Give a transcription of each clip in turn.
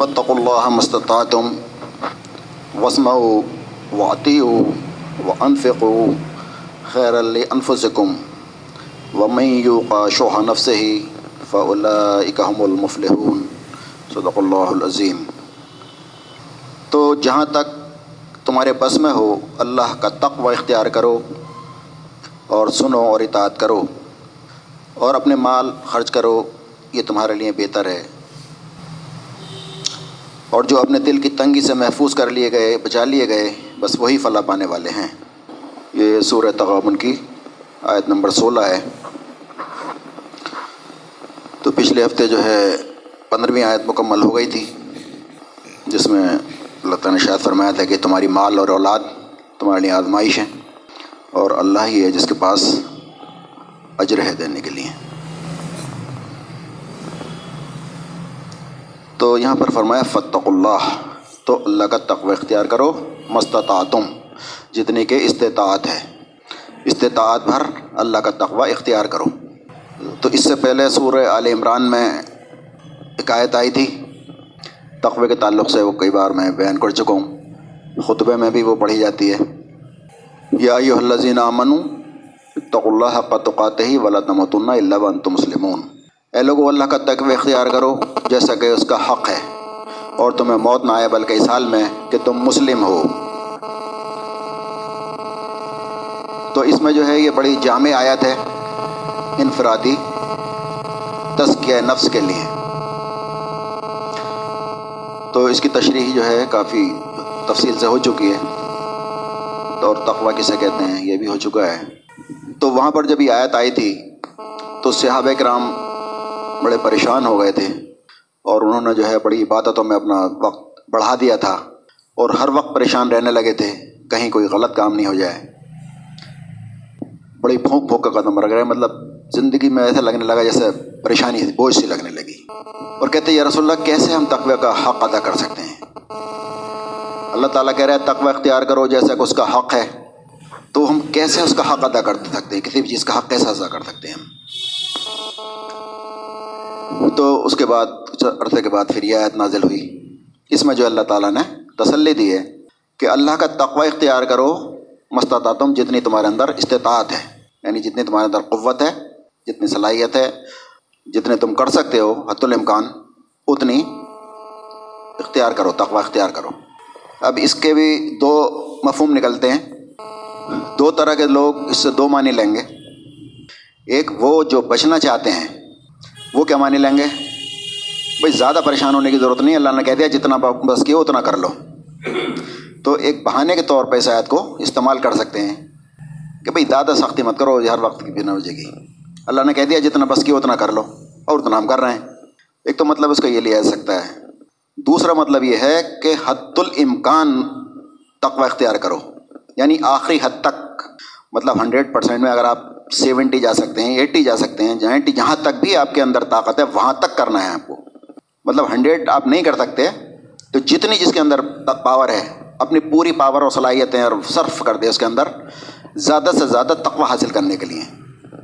فاتقوا الله ما استطعتم واسمعوا واطيعوا وانفقوا خيرا لانفسكم ومن يوق شح نفسه فاولئك هم المفلحون. صدق اللہ العظیم تو جہاں تک تمہارے بس میں ہو، اللہ کا تقوی اختیار کرو اور سنو اور اطاعت کرو اور اپنے مال خرچ کرو، یہ تمہارے لیے بہتر ہے۔ اور جو اپنے دل کی تنگی سے محفوظ کر لیے گئے، بچا لیے گئے، بس وہی فلاح پانے والے ہیں۔ یہ سورہ تغابن کی آیت نمبر سولہ ہے۔ تو پچھلے ہفتے جو ہے پندرہویں آیت مکمل ہو گئی تھی، جس میں اللہ تعالیٰ نے شاید فرمایا تھا کہ تمہاری مال اور اولاد تمہارے لیے آزمائش ہے اور اللہ ہی ہے جس کے پاس اجر ہے دینے کے لیے۔ تو یہاں پر فرمایا فتق اللہ تو اللہ کا تقوی اختیار کرو مستطاعتم جتنے کے استطاعت ہے۔ استطاعت بھر اللہ کا تقوی اختیار کرو۔ تو اس سے پہلے سورہ عال عمران میں ایک آیت آئی تھی۔ تقوی کے تعلق سے وہ کئی بار میں بیان کر چکا ہوں۔ خطبے میں بھی وہ پڑھی جاتی ہے۔ یا ایو الذین آمنوا، اتقوا اللہ حق تقاتہ ولا تموتن الا وانتم مسلمون۔ اے لوگو، اللہ کا تقوی اختیار کرو، جیسا کہ اس کا حق ہے۔ اور تمہیں موت نہ آئے، بلکہ اس حال میں کہ تم مسلم ہو۔ تو اس میں جو ہے، یہ بڑی جامع آیت ہے، انفرادی تزکیہ نفس کے لیے۔ تو اس کی تشریح جو ہے، کافی تفصیل سے ہو چکی ہے۔ اور تقوی کسے کہتے ہیں، یہ بھی ہو چکا ہے۔ تو وہاں پر جب یہ آیت آئی تھی، تو صحابہ کرام بڑے پریشان ہو گئے تھے اور انہوں نے جو ہے بڑی عبادتوں میں اپنا وقت بڑھا دیا تھا اور ہر وقت پریشان رہنے لگے تھے، کہیں کوئی غلط کام نہیں ہو جائے۔ بڑی پھونک پھونک کا قدم رکھ رہے مطلب زندگی میں ایسا لگنے لگا جیسے پریشانی، بوجھ سی لگنے لگی۔ اور کہتے یا رسول اللہ، کیسے ہم تقوی کا حق ادا کر سکتے ہیں؟ اللہ تعالیٰ کہہ رہا ہے، تقوی اختیار کرو جیسا کہ اس کا حق ہے۔ تو ہم کیسے اس کا حق ادا کر سکتے ہیں؟ کسی بھی چیز کا حق کیسے ادا کر سکتے ہیں ہم؟ تو اس کے بعد کچھ عرصے کے بعد پھر یہ آیت نازل ہوئی۔ اس میں جو اللہ تعالیٰ نے تسلی دی ہے کہ اللہ کا تقوی اختیار کرو، مستطاعتم جتنی تمہارے اندر استطاعت ہے یعنی جتنی تمہارے اندر قوت ہے، جتنی صلاحیت ہے جتنے تم کر سکتے ہو، حت الامکان اتنی اختیار کرو، تقوی اختیار کرو۔ اب اس کے بھی دو مفہوم نکلتے ہیں۔ دو طرح کے لوگ اس سے دو معنی لیں گے۔ ایک وہ جو بچنا چاہتے ہیں وہ کیا معنی لیں گے؟ بھائی، زیادہ پریشان ہونے کی ضرورت نہیں اللہ نے کہہ دیا، جتنا بس کیا، اتنا کر لو۔ تو ایک بہانے کے طور پہ اس آیت کو استعمال کر سکتے ہیں کہ بھائی، زیادہ سختی مت کرو، ہر وقت کی بنا ہو جائے گی اللہ نے کہہ دیا، جتنا بس کیا، اتنا کر لو۔ اور اتنا ہم کر رہے ہیں۔ ایک تو مطلب اس کا یہ لیا جا سکتا ہے۔ دوسرا مطلب یہ ہے کہ حت الامکان تقوی اختیار کرو یعنی آخری حد تک۔ مطلب ہنڈریڈ پرسینٹ میں اگر آپ سیونٹی جا سکتے ہیں، ایٹی جا سکتے ہیں جائنٹی جہاں تک بھی آپ کے اندر طاقت ہے، وہاں تک کرنا ہے آپ کو۔ مطلب ہنڈریڈ آپ نہیں کر سکتے، تو جتنی جس کے اندر پاور ہے، اپنی پوری پاور اور صلاحیتیں اور صرف کر دے اس کے اندر، زیادہ سے زیادہ تقوی حاصل کرنے کے لیے۔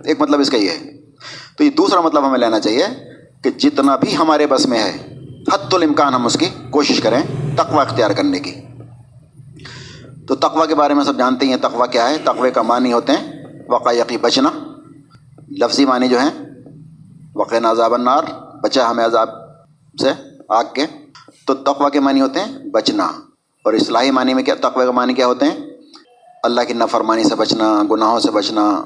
ایک مطلب اس کا یہ ہے۔ تو یہ دوسرا مطلب ہمیں لینا چاہیے کہ جتنا بھی ہمارے بس میں ہے حت الامکان ہم اس کی کوشش کریں تقوی اختیار کرنے کی۔ تو تقوی کے بارے میں سب جانتے ہیں، تقوی کیا ہے؟ تقوی کا معنی ہوتے ہیں وقایقی بچنا۔ لفظی معنی جو ہیں، وقع عذاب النار، بچا ہمیں عذاب سے آگ کے۔ تو تقوی کے معنی ہوتے ہیں بچنا۔ اور اصلاحی معنی میں کیا، تقوی کا معنی کیا ہوتے ہیں؟ اللہ کی نفرمانی سے بچنا، گناہوں سے بچنا،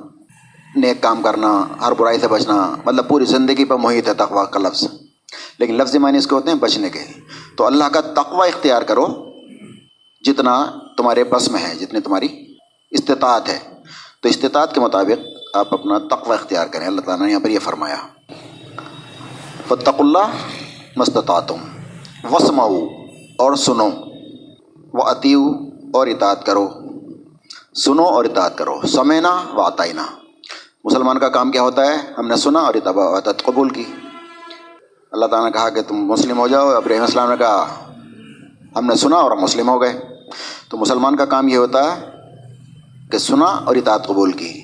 نیک کام کرنا، ہر برائی سے بچنا۔ مطلب پوری زندگی پر محیط ہے تقوی کا لفظ۔ لیکن لفظی معنی اس کے ہوتے ہیں بچنے کے۔ تو اللہ کا تقوی اختیار کرو، جتنا تمہارے بس میں ہے، جتنی تمہاری استطاعت ہے۔ تو استطاعت کے مطابق آپ اپنا تقوی اختیار کریں، اللہ تعالیٰ نے یہاں پر یہ فرمایا۔ فتق اللہ مستطاعتم وسماؤ اور سنو و عطیو اور اطاعت کرو۔ سنو اور اطاعت کرو، سمینا و عطائنا مسلمان کا کام کیا ہوتا ہے؟ ہم نے سنا اور اطاعت قبول کی۔ اللہ تعالیٰ نے کہا کہ تم مسلم ہو جاؤ ابراہیم السلام نے کہا، ہم نے سنا اور ہم مسلم ہو گئے۔ تو مسلمان کا کام یہ ہوتا ہے کہ سنا اور اطاعت قبول کی۔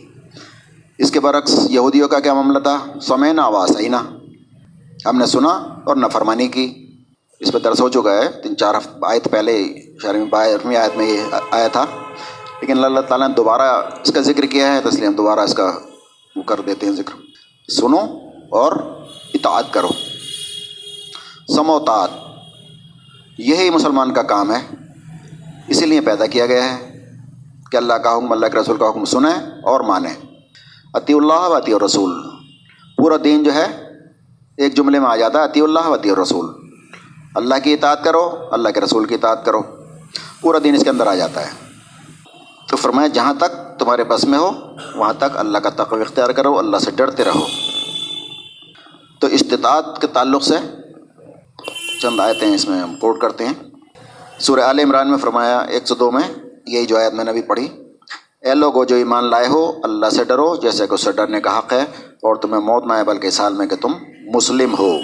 اس کے برعکس یہودیوں کا کیا معاملہ تھا؟ سمینا و آسینہ ہم نے سنا اور نفرمانی کی۔ اس پہ درس ہو چکا ہے۔ تین چار آیت پہلے شرمی بارہویں آیت میں یہ آیا تھا۔ لیکن اللہ تعالیٰ نے دوبارہ اس کا ذکر کیا ہے، تو اس لیے ہم دوبارہ اس کا وہ کر دیتے ہیں ذکر۔ سنو اور اطاعت کرو۔ سموتات یہی مسلمان کا کام ہے۔ اسی لیے پیدا کیا گیا ہے۔ کہ اللہ کا حکم، اللہ کے رسول کا حکم سنیں اور مانیں۔ عطی اللہ و عطی الرسول پورا دین جو ہے، ایک جملے میں آ جاتا ہے عطی اللہ و عطی الرسول اللہ کی اطاعت کرو، اللہ کے رسول کی اطاعت کرو۔ پورا دین اس کے اندر آ جاتا ہے۔ تو فرمایا جہاں تک تمہارے بس میں ہو، وہاں تک اللہ کا تقوی اختیار کرو، اللہ سے ڈرتے رہو۔ تو استطاعت کے تعلق سے چند آیتیں اس میں ہم کوٹ کرتے ہیں۔ سورہ عال عمران میں فرمایا، ایک سو دو میں یہی جو آیت میں نے بھی پڑھی۔ اے لوگو، جو ایمان لائے ہو، اللہ سے ڈرو، جیسے کہ اس سے ڈرنے کا حق ہے، اور تمہیں موت نہ آئے، بلکہ سال میں کہ تم مسلم ہو۔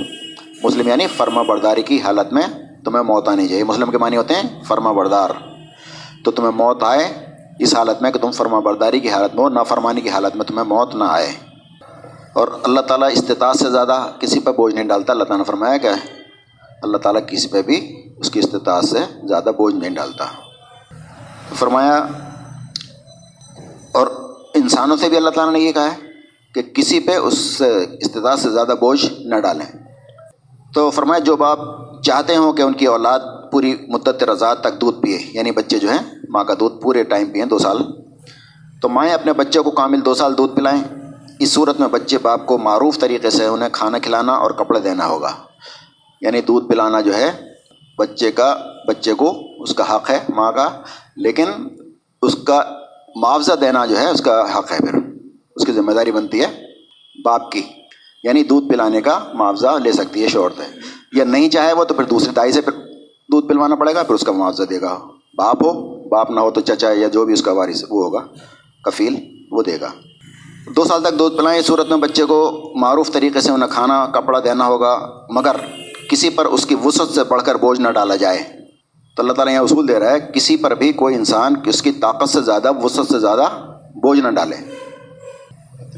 مسلم یعنی فرما برداری کی حالت میں تمہیں موت آنی چاہیے۔ مسلم کے معنی ہوتے ہیں فرما بردار۔ تو تمہیں موت آئے، اس حالت میں کہ تم فرما برداری کی حالت میں ہو، نافرمانی کی حالت میں تمہیں موت نہ آئے۔ اور اللہ تعالیٰ استطاعت سے زیادہ کسی پہ بوجھ نہیں ڈالتا، اللہ تعالیٰ نے فرمایا کہ اللہ تعالیٰ کسی پہ بھی اس کی استطاعت سے زیادہ بوجھ نہیں ڈالتا۔ فرمایا، اور انسانوں سے بھی اللہ تعالیٰ نے یہ کہا ہے کہ کسی پہ اس استطاعت سے زیادہ بوجھ نہ ڈالیں۔ تو فرمایا، جو باپ چاہتے ہوں کہ ان کی اولاد پوری مدت رضا تک دودھ پیے یعنی بچے جو ہیں، ماں کا دودھ پورے ٹائم پئیں دو سال۔ تو مائیں اپنے بچے کو کامل دو سال دودھ پلائیں۔ اس صورت میں بچے باپ کو معروف طریقے سے انہیں کھانا کھلانا اور کپڑے دینا ہوگا۔ یعنی دودھ پلانا جو ہے، بچے کا، بچے کو اس کا حق ہے، ماں کا۔ لیکن اس کا معاوضہ دینا جو ہے، اس کا حق ہے پھر۔ اس کی ذمہ داری بنتی ہے باپ کی یعنی دودھ پلانے کا معاوضہ لے سکتی ہے شورت ہے یا نہیں چاہے وہ تو پھر دوسری دائی سے پھر دودھ پلوانا پڑے گا، پھر اس کا معاوضہ دے گا۔ باپ ہو، باپ نہ ہو تو چچا یا جو بھی اس کا وارث وہ ہوگا، کفیل وہ دے گا۔ دو سال تک دودھ پلائیں، اس صورت میں بچے کو معروف طریقے سے انہیں کھانا، کپڑا دینا ہوگا، مگر کسی پر اس کی وسعت سے بڑھ کر بوجھ نہ ڈالا جائے۔ تو اللہ تعالیٰ یہاں اصول دے رہا ہے، کسی پر بھی کوئی انسان اس کی طاقت سے زیادہ، وسعت سے زیادہ بوجھ نہ ڈالے۔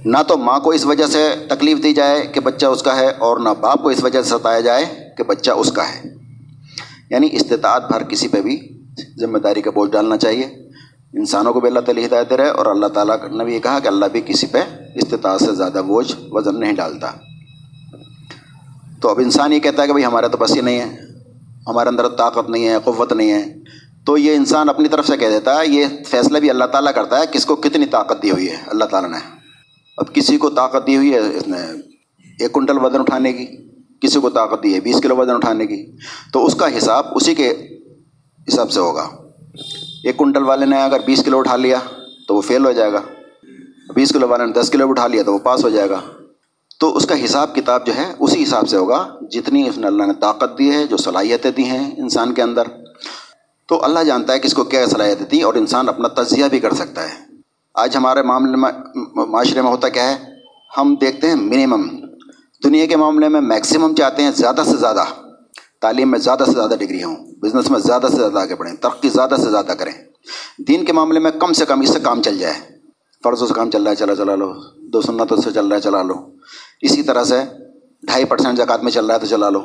نہ تو ماں کو اس وجہ سے تکلیف دی جائے کہ بچہ اس کا ہے اور نہ باپ کو اس وجہ سے ستایا جائے کہ بچہ اس کا ہے۔ یعنی استطاعت بھر کسی پہ بھی ذمہ داری کا بوجھ ڈالنا چاہیے۔ انسانوں کو بھی اللہ تعالیٰ ہدایت دے رہے اور اللہ تعالیٰ نے بھی یہ کہا کہ اللہ بھی کسی پہ استطاعت سے زیادہ بوجھ وزن نہیں ڈالتا۔ تو اب انسان یہ کہتا ہے کہ بھائی ہمارا تو بس یہ نہیں ہے۔ ہمارے اندر طاقت نہیں ہے، قوت نہیں ہے۔ تو یہ انسان اپنی طرف سے کہہ دیتا ہے، یہ فیصلہ بھی اللہ تعالیٰ کرتا ہے کس کو کتنی طاقت دی ہوئی ہے۔ اللہ تعالیٰ نے۔ اب کسی کو طاقت دی ہوئی ہے اس نے ایک کنٹل وزن اٹھانے کی، کسی کو طاقت دی ہے بیس کلو وزن اٹھانے کی۔ تو اس کا حساب اسی کے حساب سے ہوگا۔ ایک کنٹل والے نے اگر بیس کلو اٹھا لیا تو وہ فیل ہو جائے گا۔ بیس کلو والے نے دس کلو اٹھا لیا تو وہ پاس ہو جائے گا۔ تو اس کا حساب کتاب جو ہے اسی حساب سے ہوگا جتنی اس نے اللہ نے طاقت دی ہے، جو صلاحیتیں دی ہیں انسان کے اندر۔ تو اللہ جانتا ہے کہ اس کو کیا صلاحیتیں دی اور انسان اپنا تجزیہ بھی کر سکتا ہے۔ آج ہمارے معاملے میں، معاشرے میں ہوتا کیا ہے، ہم دیکھتے ہیں منیمم دنیا کے معاملے میں میکسیمم چاہتے ہیں زیادہ سے زیادہ۔ تعلیم میں زیادہ سے زیادہ ڈگری ہوں بزنس میں زیادہ سے زیادہ آگے بڑھیں، ترقی زیادہ سے زیادہ کریں۔ دین کے معاملے میں کم سے کم اس سے کام چل جائے۔ فرضوں سے کام چل رہا ہے، چلا چلا لو۔ دو سنتوں سے چل رہا ہے، چلا لو۔ اسی طرح سے ڈھائی پرسینٹ زکوٰۃ میں چل رہا ہے تو چلا لو۔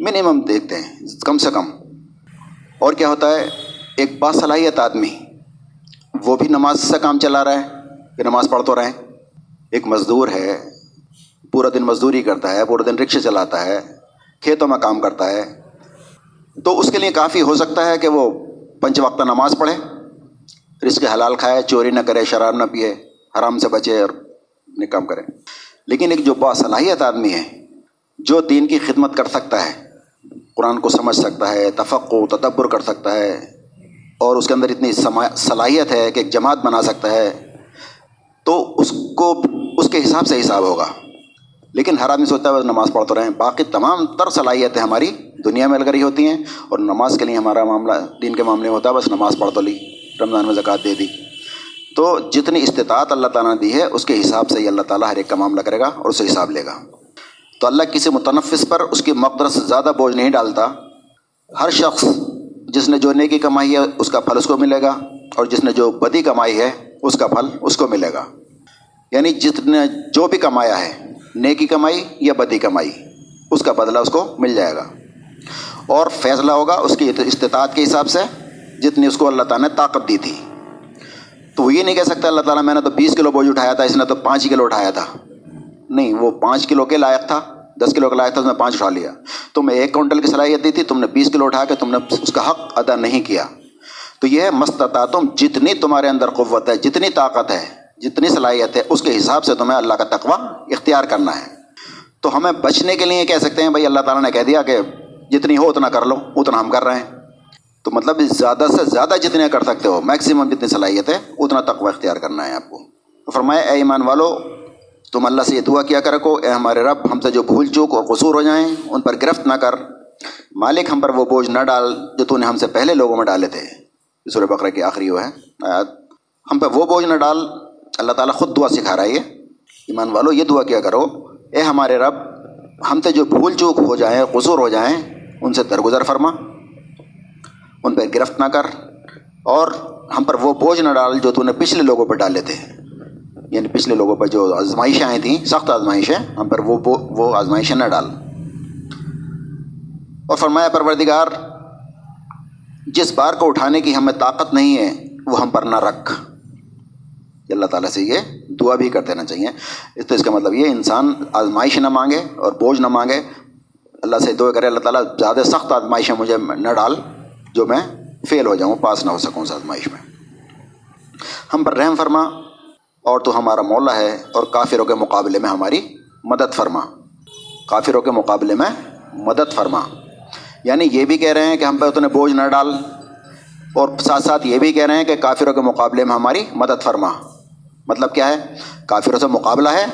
منیمم دیکھتے ہیں، کم سے کم۔ اور کیا ہوتا ہے، ایک باصلاحیت آدمی وہ بھی نماز سے کام چلا رہا ہے کہ نماز پڑھ تو رہے ایک مزدور ہے، پورا دن مزدوری کرتا ہے، پورا دن رکشے چلاتا ہے، کھیتوں میں کام کرتا ہے۔ تو اس کے لیے کافی ہو سکتا ہے کہ وہ پنچ وقتہ نماز پڑھے، رزق حلال کھائے، چوری نہ کرے، شراب نہ پیے، حرام سے بچے اور کام کرے۔ لیکن ایک جو باصلاحیت آدمی ہے، جو دین کی خدمت کر سکتا ہے، قرآن کو سمجھ سکتا ہے تفق و تدبر کر سکتا ہے، اور اس کے اندر اتنی صلاحیت ہے کہ ایک جماعت بنا سکتا ہے، تو اس کو، اس کے حساب سے حساب ہوگا۔ لیکن ہر آدمی سوچتا ہے نماز پڑھ تو رہے ہیں باقی تمام تر صلاحیتیں ہماری دنیا میں لگ رہی ہوتی ہیں، اور نماز کے لیے ہمارا معاملہ دین کے معاملے میں ہوتا ہے، بس نماز پڑھ تو لی، رمضان میں زکوٰۃ دے دی۔ تو جتنی استطاعت اللہ تعالیٰ نے دی ہے، اس کے حساب سے ہی اللہ تعالیٰ ہر ایک کا معاملہ کرے گا اور اسے حساب لے گا۔ تو اللہ کسی متنفس پر اس کی مقدر سے زیادہ بوجھ نہیں ڈالتا۔ ہر شخص جس نے جو نیکی کمائی ہے، اس کا پھل اس کو ملے گا، اور جس نے جو بدی کمائی ہے، اس کا پھل اس کو ملے گا۔ یعنی جس نے جو بھی کمایا ہے، نیکی کمائی یا بدی کمائی، اس کا بدلہ اس کو مل جائے گا۔ اور فیصلہ ہوگا اس کی استطاعت کے حساب سے، جتنی اس کو اللہ تعالیٰ نے طاقت دی تھی۔ تو وہ یہ نہیں کہہ سکتا اللہ تعالیٰ میں نے تو بیس کلو بوجھ اٹھایا تھا، اس نے تو پانچ کلو اٹھایا تھا۔ نہیں، وہ پانچ کلو کے لائق تھا، دس کلو کا لائق تھا، اس نے پانچ اٹھا لیا۔ تم نے ایک کونٹل کی صلاحیت دی تھی، تم نے بیس کلو اٹھا کے تم نے اس کا حق ادا نہیں کیا۔ تو یہ ہے مستتا تم جتنی تمہارے اندر قوت ہے، جتنی طاقت ہے، جتنی صلاحیت ہے، اس کے حساب سے تمہیں اللہ کا تقوی اختیار کرنا ہے۔ تو ہمیں بچنے کے لیے کہہ سکتے ہیں، بھائی اللہ تعالیٰ نے کہہ دیا کہ جتنی ہو اتنا کر لو، اتنا ہم کر رہے ہیں۔ تو مطلب زیادہ سے زیادہ جتنے کر سکتے ہو میکسیمم جتنی صلاحیت ہے اتنا تقوی اختیار کرنا ہے آپ کو۔ فرمایا، اے ایمان والو، تم اللہ سے یہ دعا کیا کر رکھو اے ہمارے رب، ہم سے جو بھول چوک اور قصور ہو جائیں، ان پر گرفت نہ کر۔ مالک ہم پر وہ بوجھ نہ ڈال جو تو نے ہم سے پہلے لوگوں میں ڈالے تھے۔ سورہ بقرہ کی آخری وہ ہے۔ ہم پہ وہ بوجھ نہ ڈال۔ اللہ تعالیٰ خود دعا سکھا رہا ہے یہ۔ ایمان والو، یہ دعا کیا کرو۔ اے ہمارے رب، ہم سے جو بھول چوک ہو جائیں، قصور ہو جائیں، ان سے درگزر فرما۔ ان پہ گرفت نہ کر اور ہم پر وہ بوجھ نہ ڈال جو تو نے پچھلے لوگوں پہ ڈالے تھے۔ یعنی پچھلے لوگوں پر جو آزمائشیں آئی تھیں، سخت آزمائشیں، ہم پر وہ وہ آزمائشیں نہ ڈال۔ اور فرمایا پروردگار، جس بار کو اٹھانے کی ہمیں طاقت نہیں ہے، وہ ہم پر نہ رکھ۔ اللہ تعالیٰ سے یہ دعا بھی کر دینا چاہیے۔ اس تو اس کا مطلب یہ انسان آزمائش نہ مانگے اور بوجھ نہ مانگے۔ اللہ سے دعا کرے، اللہ تعالیٰ زیادہ سخت آزمائشیں مجھے نہ ڈال۔ جو میں فیل ہو جاؤں پاس نہ ہو سکوں اس آزمائش میں۔ ہم پر رحم فرما اور تو ہمارا مولا ہے اور کافروں کے مقابلے میں ہماری مدد فرما۔ کافروں کے مقابلے میں مدد فرما۔ یعنی یہ بھی کہہ رہے ہیں کہ ہم پہ تو نے بوجھ نہ ڈال اور ساتھ ساتھ یہ بھی کہہ رہے ہیں کہ کافروں کے مقابلے میں ہماری مدد فرما۔ مطلب کیا ہے؟ کافروں سے مقابلہ ہے،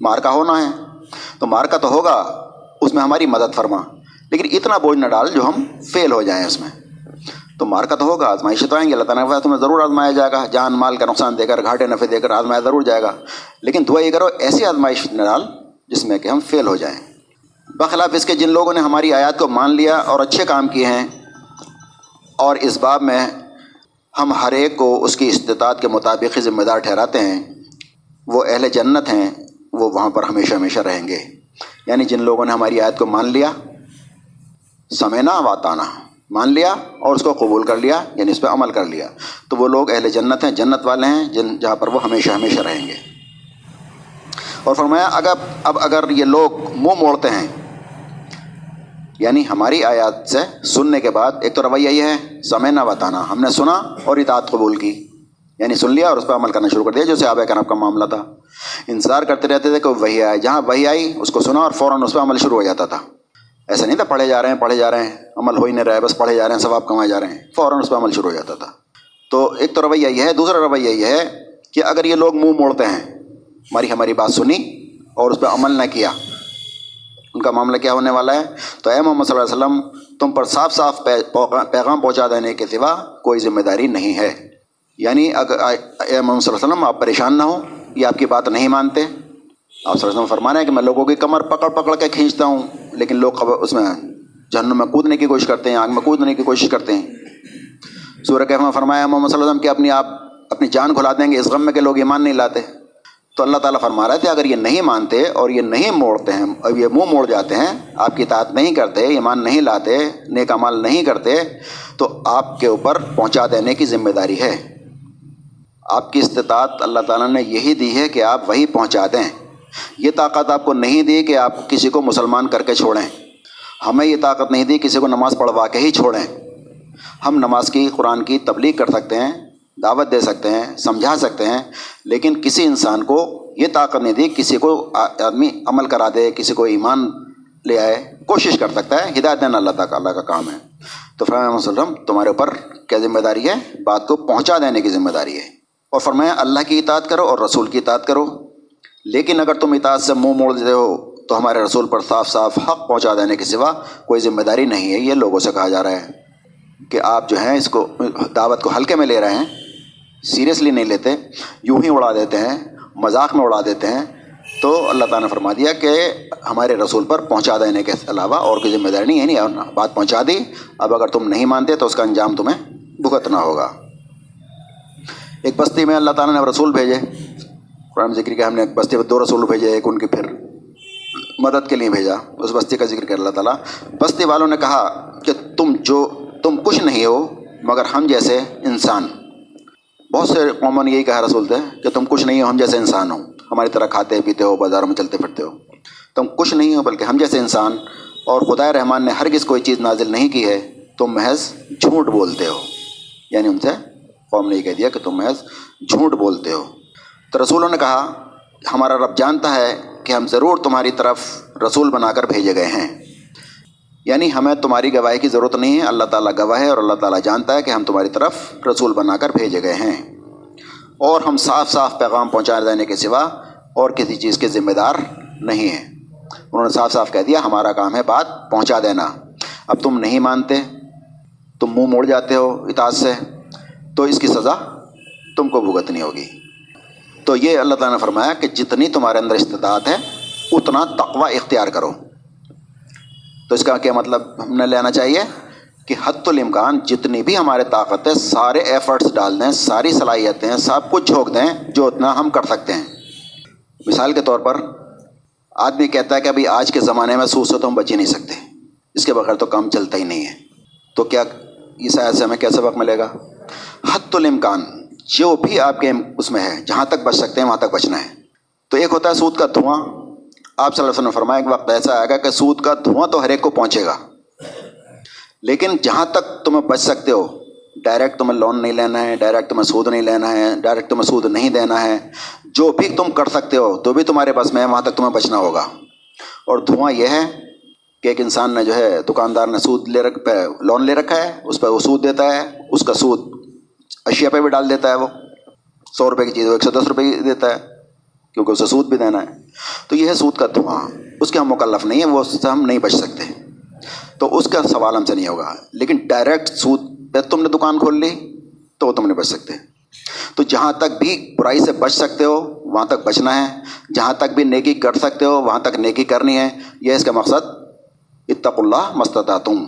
مار کا ہونا ہے۔ تو مار کا تو ہوگا، اس میں ہماری مدد فرما۔ لیکن اتنا بوجھ نہ ڈال جو ہم فیل ہو جائیں اس میں۔ تو مار کا تو ہوگا آزمائش تو آئیں گے اللہ تعالیٰ تمہیں ضرور آزمایا جائے گا۔ جان، مال کا نقصان دے کر، گھاٹے نفے دے کر آزمایا ضرور جائے گا۔ لیکن دعا یہ کرو، ایسی آزمائش نہ ڈال جس میں کہ ہم فیل ہو جائیں۔ بخلاف اس کے جن لوگوں نے ہماری آیات کو مان لیا اور اچھے کام کیے ہیں، اور اس باب میں ہم ہر ایک کو اس کی استطاعت کے مطابق ہی ذمہ دار ٹھہراتے ہیں۔ وہ اہل جنت ہیں، وہ وہاں پر ہمیشہ ہمیشہ رہیں گے۔ یعنی جن لوگوں نے ہماری آیت کو مان لیا سمینا واتانا مان لیا اور اس کو قبول کر لیا یعنی اس پہ عمل کر لیا۔ تو وہ لوگ اہل جنت ہیں، جنت والے ہیں، جن جہاں پر وہ ہمیشہ ہمیشہ رہیں گے۔ اور فرمایا، اگر اب اگر یہ لوگ منہ موڑتے ہیں یعنی ہماری آیات سے سننے کے بعد، ایک تو رویہ یہ ہے، سمے نہ بتانا ہم نے سنا اور اطاعت قبول کی۔ یعنی سن لیا اور اس پہ عمل کرنا شروع کر دیا، جو صحابہ کنب کا معاملہ تھا۔ انتظار کرتے رہتے تھے کہ وہی آئے۔ جہاں وہی آئی، اس کو سنا اور فوراً اس پہ عمل شروع ہو جاتا تھا۔ ایسا نہیں تھا پڑھے جا رہے ہیں، پڑھے جا رہے ہیں، عمل ہو ہی نہیں رہا ہے، بس پڑھے جا رہے ہیں، ثواب کمائے جا رہے ہیں۔ فوراً اس پہ عمل شروع ہو جاتا تھا۔ تو ایک تو رویہ یہ ہے، دوسرا رویہ یہ ہے کہ اگر یہ لوگ منہ موڑتے ہیں، ہماری ہماری بات سنی اور اس پہ عمل نہ کیا، ان کا معاملہ کیا ہونے والا ہے؟ تو اے محمد صلی اللہ علیہ وسلم، تم پر صاف صاف پیغام پہنچا دینے کے سوا کوئی ذمہ داری نہیں ہے۔ یعنی اگر اے محمد صلی اللہ علیہ وسلم، آپ پریشان نہ ہوں، یہ آپ کی بات نہیں مانتے۔ آپ صلی اللہ علیہ وسلم فرمانا ہے کہ میں لوگوں کی کمر پکڑ پکڑ کے کھینچتا ہوں۔ لیکن لوگ خبر اس میں جہنم میں کودنے کی کوشش کرتے ہیں، آگ میں کودنے کی کوشش کرتے ہیں۔ سورہ کہما فرمایا محمد صلی اللہ علیہ وسلم کہ اپنی آپ اپنی جان کھلا دیں گے، اس غم میں کہ لوگ ایمان نہیں لاتے۔ تو اللہ تعالیٰ فرما رہے تھے، اگر یہ نہیں مانتے اور یہ نہیں موڑتے ہیں، اور یہ منہ موڑ جاتے ہیں، آپ کی اطاعت نہیں کرتے، ایمان نہیں لاتے، نیک مال نہیں کرتے، تو آپ کے اوپر پہنچا دینے کی ذمہ داری ہے۔ آپ کی استطاعت اللہ تعالیٰ نے یہی دی ہے کہ آپ وہی پہنچا دیں۔ یہ طاقت آپ کو نہیں دی کہ آپ کسی کو مسلمان کر کے چھوڑیں۔ ہمیں یہ طاقت نہیں دی کسی کو نماز پڑھوا کے ہی چھوڑیں۔ ہم نماز کی، قرآن کی تبلیغ کر سکتے ہیں، دعوت دے سکتے ہیں، سمجھا سکتے ہیں، لیکن کسی انسان کو یہ طاقت نہیں دی کسی کو آدمی عمل کرا دے، کسی کو ایمان لے آئے، کوشش کر سکتا ہے۔ ہدایت دینا اللہ تعالیٰ، اللہ کا کام ہے۔ تو فرمایا وسلم، تمہارے اوپر کیا ذمہ داری ہے؟ بات کو پہنچا دینے کی ذمہ داری ہے۔ اور فرمایا، اللہ کی اطاعت کرو اور رسول کی اطاعت کرو۔ لیکن اگر تم اطاعت سے منہ موڑ دیتے ہو تو ہمارے رسول پر صاف صاف حق پہنچا دینے کے سوا کوئی ذمہ داری نہیں ہے۔ یہ لوگوں سے کہا جا رہا ہے کہ آپ جو ہیں اس کو دعوت کو ہلکے میں لے رہے ہیں، سیریسلی نہیں لیتے، یوں ہی اڑا دیتے ہیں، مذاق میں اڑا دیتے ہیں۔ تو اللہ تعالیٰ نے فرما دیا کہ ہمارے رسول پر پہنچا دینے کے علاوہ اور کوئی ذمہ داری نہیں یعنی ہے نہیں بات پہنچا دی۔ اب اگر تم نہیں مانتے تو اس کا انجام تمہیں بھگتنا ہوگا۔ ایک بستی میں اللہ تعالیٰ نے رسول بھیجے۔ قرآن ذکر کے ہم نے ایک بستی میں دو رسول بھیجے، ایک ان کی پھر مدد کے لیے بھیجا، اس بستی کا ذکر کر اللہ تعالیٰ۔ بستی والوں نے کہا کہ تم جو، تم کچھ نہیں ہو، مگر ہم جیسے انسان۔ بہت سے قوموں نے یہی کہا رسول تھے کہ تم کچھ نہیں ہو، ہم جیسے انسان ہو۔ ہماری طرح کھاتے پیتے ہو، بازاروں میں چلتے پھرتے ہو۔ تم کچھ نہیں ہو، بلکہ ہم جیسے انسان۔ اور خدا رحمان نے ہرگز کوئی چیز نازل نہیں کی ہے، تم محض جھوٹ بولتے ہو۔ یعنی ان سے قوم نے یہ کہہ دیا کہ تم محض جھوٹ بولتے ہو۔ تو رسولوں نے کہا، ہمارا رب جانتا ہے کہ ہم ضرور تمہاری طرف رسول بنا کر بھیجے گئے ہیں۔ یعنی ہمیں تمہاری گواہی کی ضرورت نہیں ہے، اللہ تعالیٰ گواہ ہے اور اللہ تعالیٰ جانتا ہے کہ ہم تمہاری طرف رسول بنا کر بھیجے گئے ہیں۔ اور ہم صاف صاف پیغام پہنچا دینے کے سوا اور کسی چیز کے ذمہ دار نہیں ہیں۔ انہوں نے صاف صاف کہہ دیا، ہمارا کام ہے بات پہنچا دینا۔ اب تم نہیں مانتے، تم منہ موڑ جاتے ہو اطاعت سے، تو اس کی سزا تم کو بھگتنی ہوگی۔ تو یہ اللہ تعالیٰ نے فرمایا کہ جتنی تمہارے اندر استطاعت ہے، اتنا تقوی اختیار کرو۔ تو اس کا کیا مطلب ہم نے لینا چاہیے کہ حت الامکان جتنی بھی ہمارے طاقت ہے، سارے ایفرٹس ڈال دیں، ساری صلاحیتیں سب کچھ جھونک دیں، جو اتنا ہم کر سکتے ہیں۔ مثال کے طور پر آدمی کہتا ہے کہ ابھی آج کے زمانے میں سود سے تو ہم بچ ہی نہیں سکتے۔ اس کے بغیر تو کام چلتا ہی نہیں ہے۔ تو کیا اس آیت سے ہمیں کیا سبق ملے گا؟ حت الامکان جو بھی آپ کے اس میں ہے جہاں تک بچ سکتے ہیں، وہاں تک بچنا ہے۔ تو ایک ہوتا ہے سود کا دھواں۔ آپ صلی اللہ علیہ وسلم فرمایا، ایک وقت ایسا آئے گا کہ سود کا دھواں تو ہر ایک کو پہنچے گا۔ لیکن جہاں تک تمہیں بچ سکتے ہو ڈائریکٹ تمہیں لون نہیں لینا ہے ڈائریکٹ تمہیں سود نہیں لینا ہے ڈائریکٹ تمہیں سود نہیں دینا ہے، جو بھی تم کر سکتے ہو تو بھی تمہارے پاس میں ہے، وہاں تک تمہیں بچنا ہوگا۔ اور دھواں یہ ہے کہ ایک انسان نے جو ہے، دکاندار نے سود لے رکھ لون لے رکھا ہے، اس پہ وہ سود دیتا ہے، اس کا سود اشیا پہ بھی ڈال دیتا ہے وہ۔ سو روپے کی چیز، وہ ایک سو دس روپے کی دیتا ہے، کیونکہ اسے سود بھی دینا ہے۔ تو یہ ہے سود کا دھواں۔ اس کے ہم مکلف نہیں ہیں، وہ اس سے ہم نہیں بچ سکتے۔ تو اس کا سوال ہم سے نہیں ہوگا۔ لیکن ڈائریکٹ سود پہ تم نے دکان کھول لی، تو وہ تم نہیں بچ سکتے۔ تو جہاں تک بھی برائی سے بچ سکتے ہو، وہاں تک بچنا ہے۔ جہاں تک بھی نیکی کر سکتے ہو، وہاں تک نیکی کرنی ہے۔ یہ اس کا مقصد اتق اللہ مستطاع تم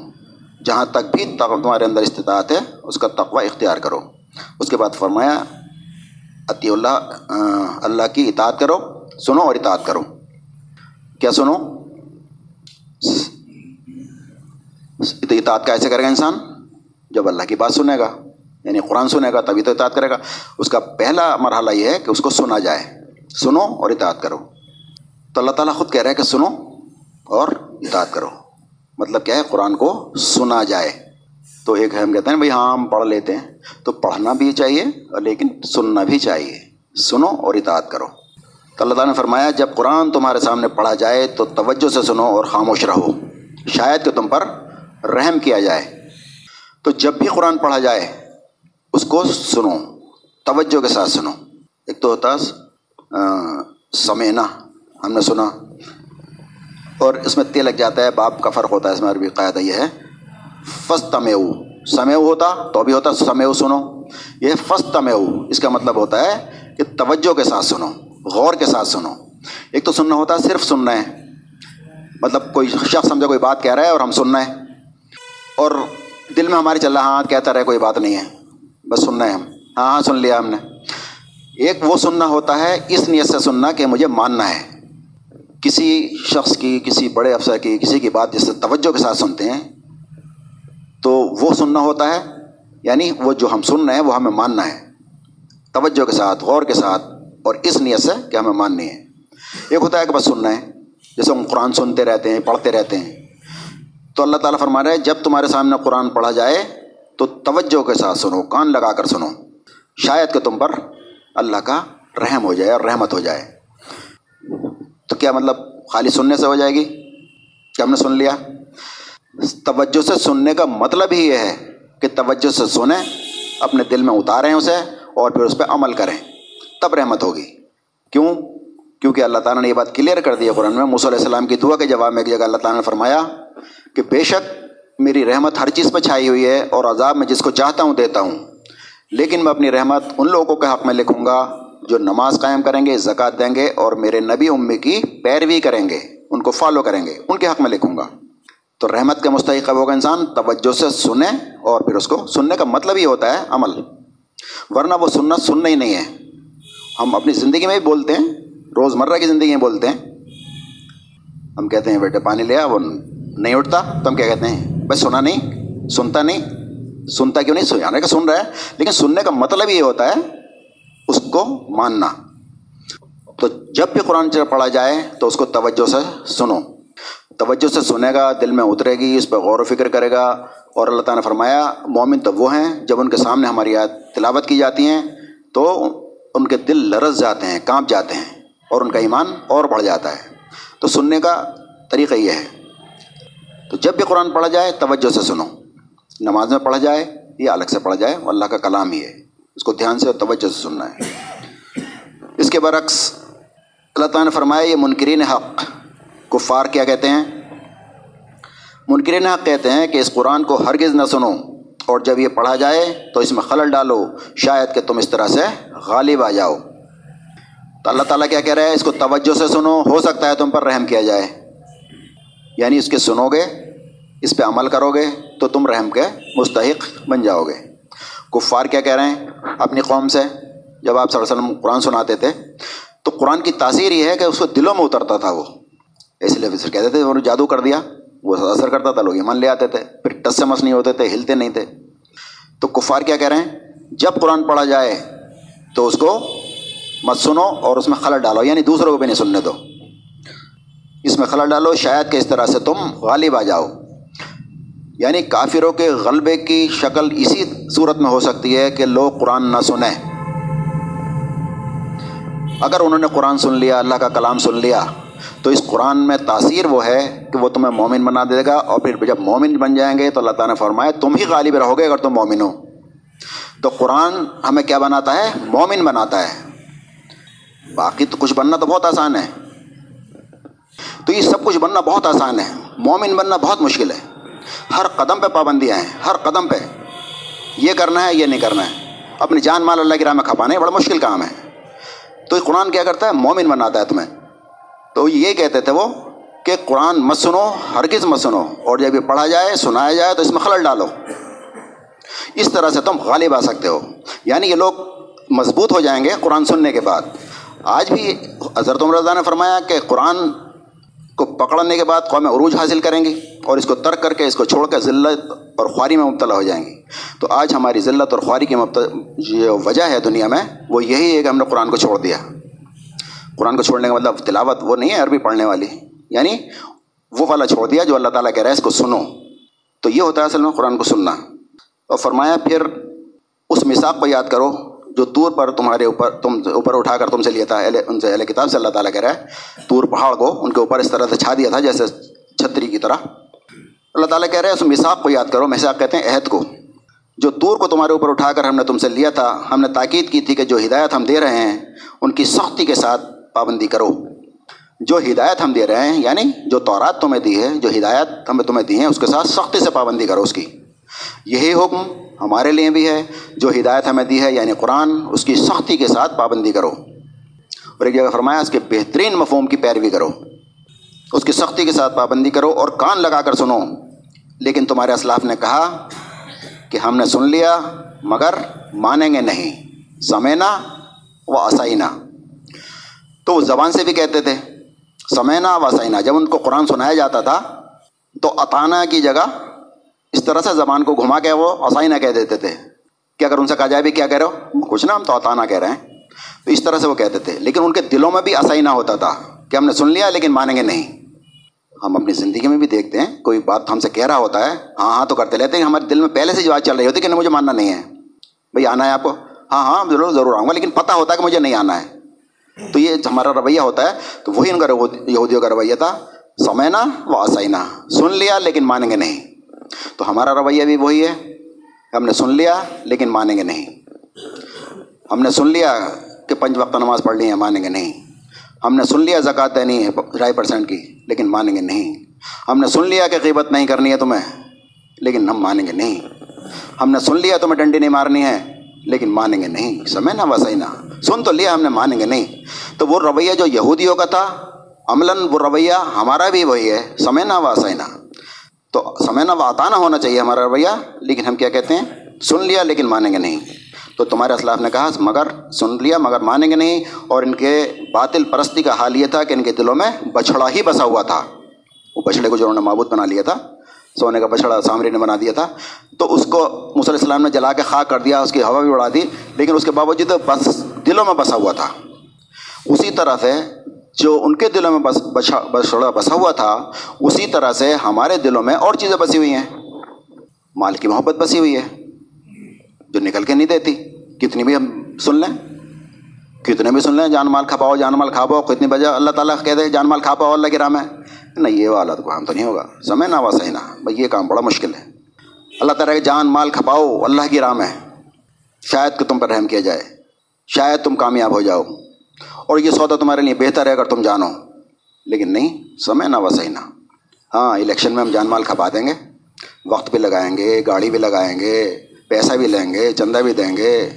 جہاں تک بھی تمہارے اندر استطاعت ہے، اس کا تقوی اختیار کرو۔ اس کے بعد فرمایا، عطی اللہ اللہ کی اطاعت کرو، سنو اور اطاعت کرو۔ کیا سنو؟ اطاعت کیسے کرے گا انسان؟ جب اللہ کی بات سنے گا یعنی قرآن سنے گا، تبھی تو اطاعت کرے گا۔ اس کا پہلا مرحلہ یہ ہے کہ اس کو سنا جائے۔ سنو اور اطاعت کرو۔ تو اللہ تعالیٰ خود کہہ رہا ہے کہ سنو اور اطاعت کرو۔ مطلب کیا ہے؟ قرآن کو سنا جائے۔ تو ایک ہم کہتے ہیں، بھائی ہاں ہم پڑھ لیتے ہیں۔ تو پڑھنا بھی چاہیے لیکن سننا بھی چاہیے۔ سنو اور اطاعت کرو۔ تو اللہ تعالیٰ نے فرمایا، جب قرآن تمہارے سامنے پڑھا جائے تو توجہ سے سنو اور خاموش رہو۔ شاید کہ تم پر رحم کیا جائے۔ تو جب بھی قرآن پڑھا جائے، اس کو سنو، توجہ کے ساتھ سنو۔ ایک تو ہوتا سمینا، ہم نے سنا۔ اور اس میں تے لگ جاتا ہے، باپ کا فرق ہوتا ہے۔ اس میں عربی قاعدہ یہ ہے۔ فس تمیو سمیو ہوتا تو بھی ہوتا سمیو سنو. یہ فس تمیو اس کا مطلب ہوتا ہے کہ توجہ کے ساتھ سنو، غور کے ساتھ سنو. ایک تو سننا ہوتا ہے صرف سننا ہے. مطلب کوئی شخص سمجھے کوئی بات کہہ رہا ہے اور ہم سننا ہے. اور دل میں ہمارے چل رہا ہاں کہتا رہے، کوئی بات نہیں ہے. بس سننا ہے ہم. ہاں ہاں سن لیا ہم نے. ایک وہ سننا ہوتا ہے، اس نیت سے سننا کہ مجھے ماننا ہے. کسی شخص کی، کسی بڑے افسر کی، کسی کی بات جس سے توجہ کے ساتھ سنتے ہیں تو وہ سننا ہوتا ہے یعنی وہ جو ہم سن رہے ہیں، وہ ہمیں ماننا ہے۔ توجہ کے ساتھ، غور کے ساتھ اور اس نیت سے کہ ہمیں ماننی ہے۔ ایک ہوتا ہے کہ بس سننا ہے جیسے ہم قرآن سنتے رہتے ہیں، پڑھتے رہتے ہیں۔ تو اللہ تعالیٰ فرما رہے ہیں، جب تمہارے سامنے قرآن پڑھا جائے، تو توجہ کے ساتھ سنو، کان لگا کر سنو۔ شاید کہ تم پر اللہ کا رحم ہو جائے اور رحمت ہو جائے۔ تو کیا مطلب خالی سننے سے ہو جائے گی؟ کہ ہم نے سن لیا؟ توجہ سے سننے کا مطلب ہی یہ ہے کہ توجہ سے سنیں، اپنے دل میں اتاریں اسے اور پھر اس پہ عمل کریں۔ تب رحمت ہوگی۔ کیوں؟ کیونکہ اللہ تعالیٰ نے یہ بات کلیئر کر دی ہے قرآن میں۔ علیہ السلام کی دعا کے جواب میں ایک جگہ اللہ تعالیٰ نے فرمایا کہ بے شک میری رحمت ہر چیز پہ چھائی ہوئی ہے اور عذاب میں جس کو چاہتا ہوں دیتا ہوں۔ لیکن میں اپنی رحمت ان لوگوں کے حق میں لکھوں گا جو نماز قائم کریں گے، زکوٰۃ دیں گے اور میرے نبی امی کی پیروی کریں گے، ان کو فالو کریں گے، ان کے حق میں لکھوں گا۔ تو رحمت کے مستحق ہوگا انسان، توجہ سے سنیں اور پھر اس کو، سننے کا مطلب ہی ہوتا ہے عمل۔ ورنہ وہ سننا سننا ہی نہیں ہے۔ ہم اپنی زندگی میں بھی بولتے ہیں روز مرہ کی زندگی میں بولتے ہیں۔ ہم کہتے ہیں، بیٹے پانی لیا وہ نہیں اٹھتا۔ تو ہم کیا کہتے ہیں؟ بھائی سنا نہیں، سنتا نہیں۔ سنتا کیوں نہیں؟ سنانے کا سن رہا ہے۔ لیکن سننے کا مطلب یہ ہوتا ہے اس کو ماننا۔ تو جب بھی قرآن پڑھا جائے تو اس کو توجہ سے سنو۔ توجہ سے سنے گا، دل میں اترے گی، اس پہ غور و فکر کرے گا۔ اور اللہ تعالیٰ نے فرمایا، مومن تو وہ ہیں جب ان کے سامنے ہماری یاد تلاوت کی جاتی ہیں، تو ان کے دل لرز جاتے ہیں، کانپ جاتے ہیں اور ان کا ایمان اور بڑھ جاتا ہے۔ تو سننے کا طریقہ یہ ہے۔ تو جب بھی قرآن پڑھا جائے، توجہ سے سنو۔ نماز میں پڑھا جائے یا الگ سے پڑھا جائے، وہ اللہ کا کلام ہی ہے۔ اس کو دھیان سے اور توجہ سے سننا ہے۔ اس کے برعکس، اللہ تعالیٰ نے فرمایا، یہ منکرین حق کفار کیا کہتے ہیں؟ منکرین حق کہتے ہیں کہ اس قرآن کو ہرگز نہ سنو، اور جب یہ پڑھا جائے تو اس میں خلل ڈالو، شاید کہ تم اس طرح سے غالب آ جاؤ۔ تو اللہ تعالیٰ کیا کہہ رہا ہے؟ اس کو توجہ سے سنو، ہو سکتا ہے تم پر رحم کیا جائے۔ یعنی اس کے سنو گے، اس پہ عمل کرو گے، تو تم رحم کے مستحق بن جاؤ گے۔ کفار کیا کہہ رہے ہیں؟ اپنی قوم سے۔ جب آپ صلی اللہ علیہ وسلم قرآن سناتے تھے، تو قرآن کی تاثیر یہ ہے کہ اس کو دلوں میں اترتا تھا وہ۔ اس لیے پھر کہتے تھے، انہوں نے جادو کر دیا۔ وہ اثر کرتا تھا، لوگ ایمان لے آتے تھے۔ پھر ٹس سے مس نہیں ہوتے تھے، ہلتے نہیں تھے۔ تو کفار کیا کہہ رہے ہیں؟ جب قرآن پڑھا جائے تو اس کو مت سنو اور اس میں خلط ڈالو یعنی دوسروں کو بھی نہیں سننے دو۔ اس میں خلط ڈالو، شاید کہ اس طرح سے تم غالب آ جاؤ۔ یعنی کافروں کے غلبے کی شکل اسی صورت میں ہو سکتی ہے کہ لوگ قرآن نہ سنیں۔ اگر انہوں نے قرآن سن لیا، اللہ کا کلام سن لیا تو اس قرآن میں تاثیر وہ ہے کہ وہ تمہیں مومن بنا دے گا اور پھر جب مومن بن جائیں گے تو اللہ تعالیٰ نے فرمایا، تم ہی غالب رہو گے اگر تم مومن ہو۔ تو قرآن ہمیں کیا بناتا ہے؟ مومن بناتا ہے۔ باقی تو کچھ بننا تو بہت آسان ہے۔ تو یہ سب کچھ بننا بہت آسان ہے۔ مومن بننا بہت مشکل ہے۔ ہر قدم پہ پابندیاں ہیں، ہر قدم پہ۔ یہ کرنا ہے، یہ نہیں کرنا ہے۔ اپنی جان، مال، اللہ کی راہ میں کھپانے بڑا مشکل کام ہے۔ تو یہ قرآن کیا کرتا ہے؟ مومن بناتا ہے تمہیں۔ تو یہ کہتے تھے وہ کہ قرآن مت سنو، ہرگز مت سنو۔ اور جب یہ پڑھا جائے، سنایا جائے، تو اس میں خلل ڈالو۔ اس طرح سے تم غالب آ سکتے ہو۔ یعنی یہ لوگ مضبوط ہو جائیں گے قرآن سننے کے بعد۔ آج بھی حضرت عمر رضا نے فرمایا کہ قرآن کو پکڑنے کے بعد قوم عروج حاصل کریں گی اور اس کو ترک کر کے، اس کو چھوڑ کر ذلت اور خواری میں مبتلا ہو جائیں گی۔ تو آج ہماری ذلت اور خواری کی جو وجہ ہے دنیا میں، وہ یہی ہے کہ ہم نے قرآن کو چھوڑ دیا۔ قرآن کو چھوڑنے کا مطلب تلاوت وہ نہیں ہے عربی پڑھنے والی۔ یعنی وہ والا چھوڑ دیا جو اللہ تعالیٰ کہہ رہا ہے اس کو سنو۔ تو یہ ہوتا ہے اصل میں قرآن کو سننا۔ اور فرمایا، پھر اس مساق کو یاد کرو جو طور پر تمہارے اوپر، تم اوپر اٹھا کر تم سے لیا تھا ان سے اہل کتاب سے اللہ تعالیٰ کہہ رہا ہے۔ طور پہاڑ کو ان کے اوپر اس طرح سے چھا دیا تھا، جیسے چھتری کی طرح۔ اللہ تعالیٰ کہہ رہے ہیں اس مساق کو یاد کرو۔ مساق کہتے ہیں عہد کو۔ جو طور کو تمہارے اوپر اٹھا کر ہم نے تم سے لیا تھا، ہم نے تاکید کی تھی کہ جو ہدایت ہم دے رہے ہیں، ان کی سختی کے ساتھ پابندی کرو۔ جو ہدایت ہم دے رہے ہیں یعنی جو تورات تمہیں دی ہے، جو ہدایت ہمیں تمہیں دی ہیں اس کے ساتھ سختی سے پابندی کرو اس کی۔ یہی حکم ہمارے لیے بھی ہے، جو ہدایت ہمیں دی ہے یعنی قرآن، اس کی سختی کے ساتھ پابندی کرو۔ اور ایک جگہ فرمایا، اس کے بہترین مفہوم کی پیروی کرو۔ اس کی سختی کے ساتھ پابندی کرو اور کان لگا کر سنو۔ لیکن تمہارے اسلاف نے کہا کہ ہم نے سن لیا، مگر مانیں گے نہیں۔ سمینا و آسائنا تو وہ زبان سے بھی کہتے تھے سمینا و جب ان کو قرآن سنایا جاتا تھا، تو اطانہ کی جگہ اس طرح سے زبان کو گھما کے وہ آسائنا کہہ دیتے تھے کہ اگر ان سے کہا جائے بھی کیا کہہ رہے ہو؟ کچھ نا ہم تو اطانہ کہہ رہے ہیں۔ تو اس طرح سے وہ کہتے تھے۔ لیکن ان کے دلوں میں بھی آسائنا ہوتا تھا کہ ہم نے سن لیا لیکن مانیں گے نہیں۔ ہم اپنی زندگی میں بھی دیکھتے ہیں، کوئی بات ہم سے کہہ رہا ہوتا ہے ہاں ہاں تو کرتے رہتے ہیں۔ ہمارے دل میں پہلے سے جو بات چل رہی ہوتی ہے کہ مجھے ماننا نہیں ہے۔ بھائی، آنا ہے آپ کو؟ ہاں،, ہاں ہاں ضرور ضرور آؤں گا، لیکن پتہ ہوتا ہے کہ مجھے نہیں آنا ہے۔ تو یہ ہمارا رویہ ہوتا ہے تو وہی ان کا یہودیوں کا رویہ تھا سمینا و آسائنا سن لیا لیکن مانیں گے نہیں۔ تو ہمارا رویہ بھی وہی ہے، ہم نے سن لیا لیکن مانیں گے نہیں۔ ہم نے سن لیا کہ پنج وقت نماز پڑھ لی ہے مانیں گے نہیں۔ ہم نے سن لیا زکوٰۃ دینی ہے، ڈھائی پرسینٹ کی، لیکن مانیں گے نہیں۔ ہم نے سن لیا کہ قیمت نہیں کرنی ہے تمہیں، لیکن ہم مانیں گے نہیں۔ ہم نے سن لیا تمہیں ڈنڈی نہیں مارنی ہے لیکن مانیں گے نہیں۔ سمے نا۔ وسائی سن تو لیا ہم نے، مانیں گے نہیں۔ تو وہ رویہ جو یہودیوں کا تھا، عملاً وہ رویہ ہمارا بھی وہی ہے۔ سمے نا۔ وسائنا تو سمے و آتانا ہونا چاہیے ہمارا رویہ۔ لیکن ہم کیا کہتے ہیں؟ سن لیا لیکن مانیں گے نہیں۔ تو تمہارے اسلاف نے کہا، مگر سن لیا مگر مانیں گے نہیں۔ اور ان کے باطل پرستی کا حال یہ تھا کہ ان کے دلوں میں بچھڑا ہی بسا ہوا تھا۔ وہ بچڑے کو جو انہوں نے معبود بنا لیا تھا۔ سونے کا بچڑا سامری نے بنا دیا تھا۔ تو اس کو مصلی السلام نے جلا کے خاک کر دیا، اس کی ہوا بھی اڑا دی، لیکن اس کے باوجود بس دلوں میں بسا ہوا تھا۔ اسی طرح سے جو ان کے دلوں میں بس بچڑا بسا ہوا تھا، اسی طرح سے ہمارے دلوں میں اور چیزیں بسی ہوئی ہیں۔ مال کی محبت بسی ہوئی ہے، جو نکل کے نہیں دیتی۔ کتنی بھی ہم سن لیں، کتنے بھی سن لیں، جان مال کھپاؤ جان مال کھا پاؤ کتنی بجے اللہ تعالیٰ کہہ دے، جان مال کھا پاؤ اللہ کی راہ میں۔ نہیں، یہ والا تو کام تو نہیں ہوگا۔ سمے نہ وا صحیح نہ بھائی یہ کام بڑا مشکل ہے۔ اللہ تعالیٰ کہ جان مال کھپاؤ، اللہ کی راہ میں۔ شاید کہ تم پر رحم کیا جائے۔ شاید تم کامیاب ہو جاؤ۔ اور یہ سودا تمہارے لیے بہتر ہے اگر تم جانو۔ لیکن نہیں، سمے نہ وا نہ۔ ہاں الیکشن میں ہم جان مال کھپا دیں گے۔ وقت بھی لگائیں گے، گاڑی بھی لگائیں گے، پیسہ بھی لیں گے، چندہ بھی دیں گے۔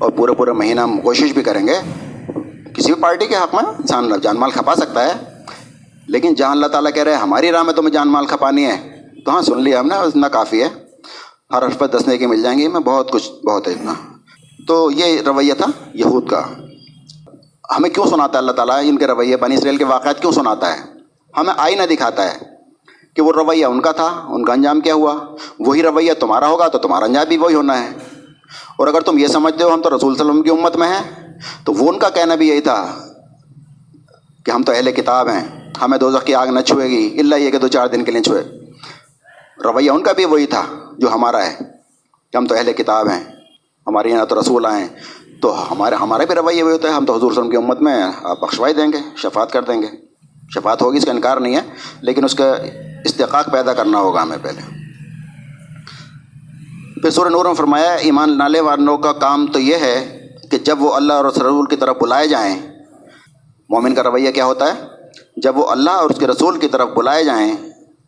اور پورے پورے مہینہ ہم کوشش بھی کریں گے۔ کسی بھی پارٹی کے حق میں انسان جان مال کھپا سکتا ہے۔ لیکن جہاں اللہ تعالیٰ کہہ رہے ہیں، ہماری راہ میں تمہیں جان مال کھپانی ہے۔ تو ہاں سن لیا ہم نے اتنا کافی ہے۔ ہر حرف پہ دسنے کی مل جائیں گی، میں بہت کچھ، بہت ہے اتنا۔ تو یہ رویہ تھا یہود کا۔ ہمیں کیوں سناتا ہے اللہ تعالیٰ ان کے رویے؟ بنی اسرائیل کے واقعات کیوں سناتا ہے؟ ہمیں آئینہ دکھاتا ہے کہ وہ رویہ ان کا تھا، ان کا انجام کیا ہوا۔ وہی رویہ تمہارا ہوگا تو تمہارا انجام بھی وہی ہونا ہے۔ اور اگر تم یہ سمجھتے ہو، ہم تو رسول صلی اللہ علیہ وسلم کی امت میں ہیں، تو وہ ان کا کہنا بھی یہی تھا کہ ہم تو اہل کتاب ہیں، ہمیں دو کی آگ نہ چھوئے گی اللہ یہ کہ دو چار دن کے لیے چھوئے۔ رویہ ان کا بھی وہی تھا جو ہمارا ہے کہ ہم تو اہل کتاب ہیں، ہمارے یہاں تو رسول آئیں تو ہمارے ہمارے بھی رویہ وہی ہوتا ہے، ہم تو حضور وسلم کی امت میں آپ بخشوائی دیں گے شفات کر دیں گے۔ شفات ہوگی، اس کا انکار نہیں ہے، لیکن اس کا استحقاق پیدا کرنا ہوگا ہمیں پہلے۔ پھر سورہ نور میں فرمایا ایمان نالے والوں کا کام تو یہ ہے کہ جب وہ اللہ اور رسول کی طرف بلائے جائیں، مومن کا رویہ کیا ہوتا ہے؟ جب وہ اللہ اور اس کے رسول کی طرف بلائے جائیں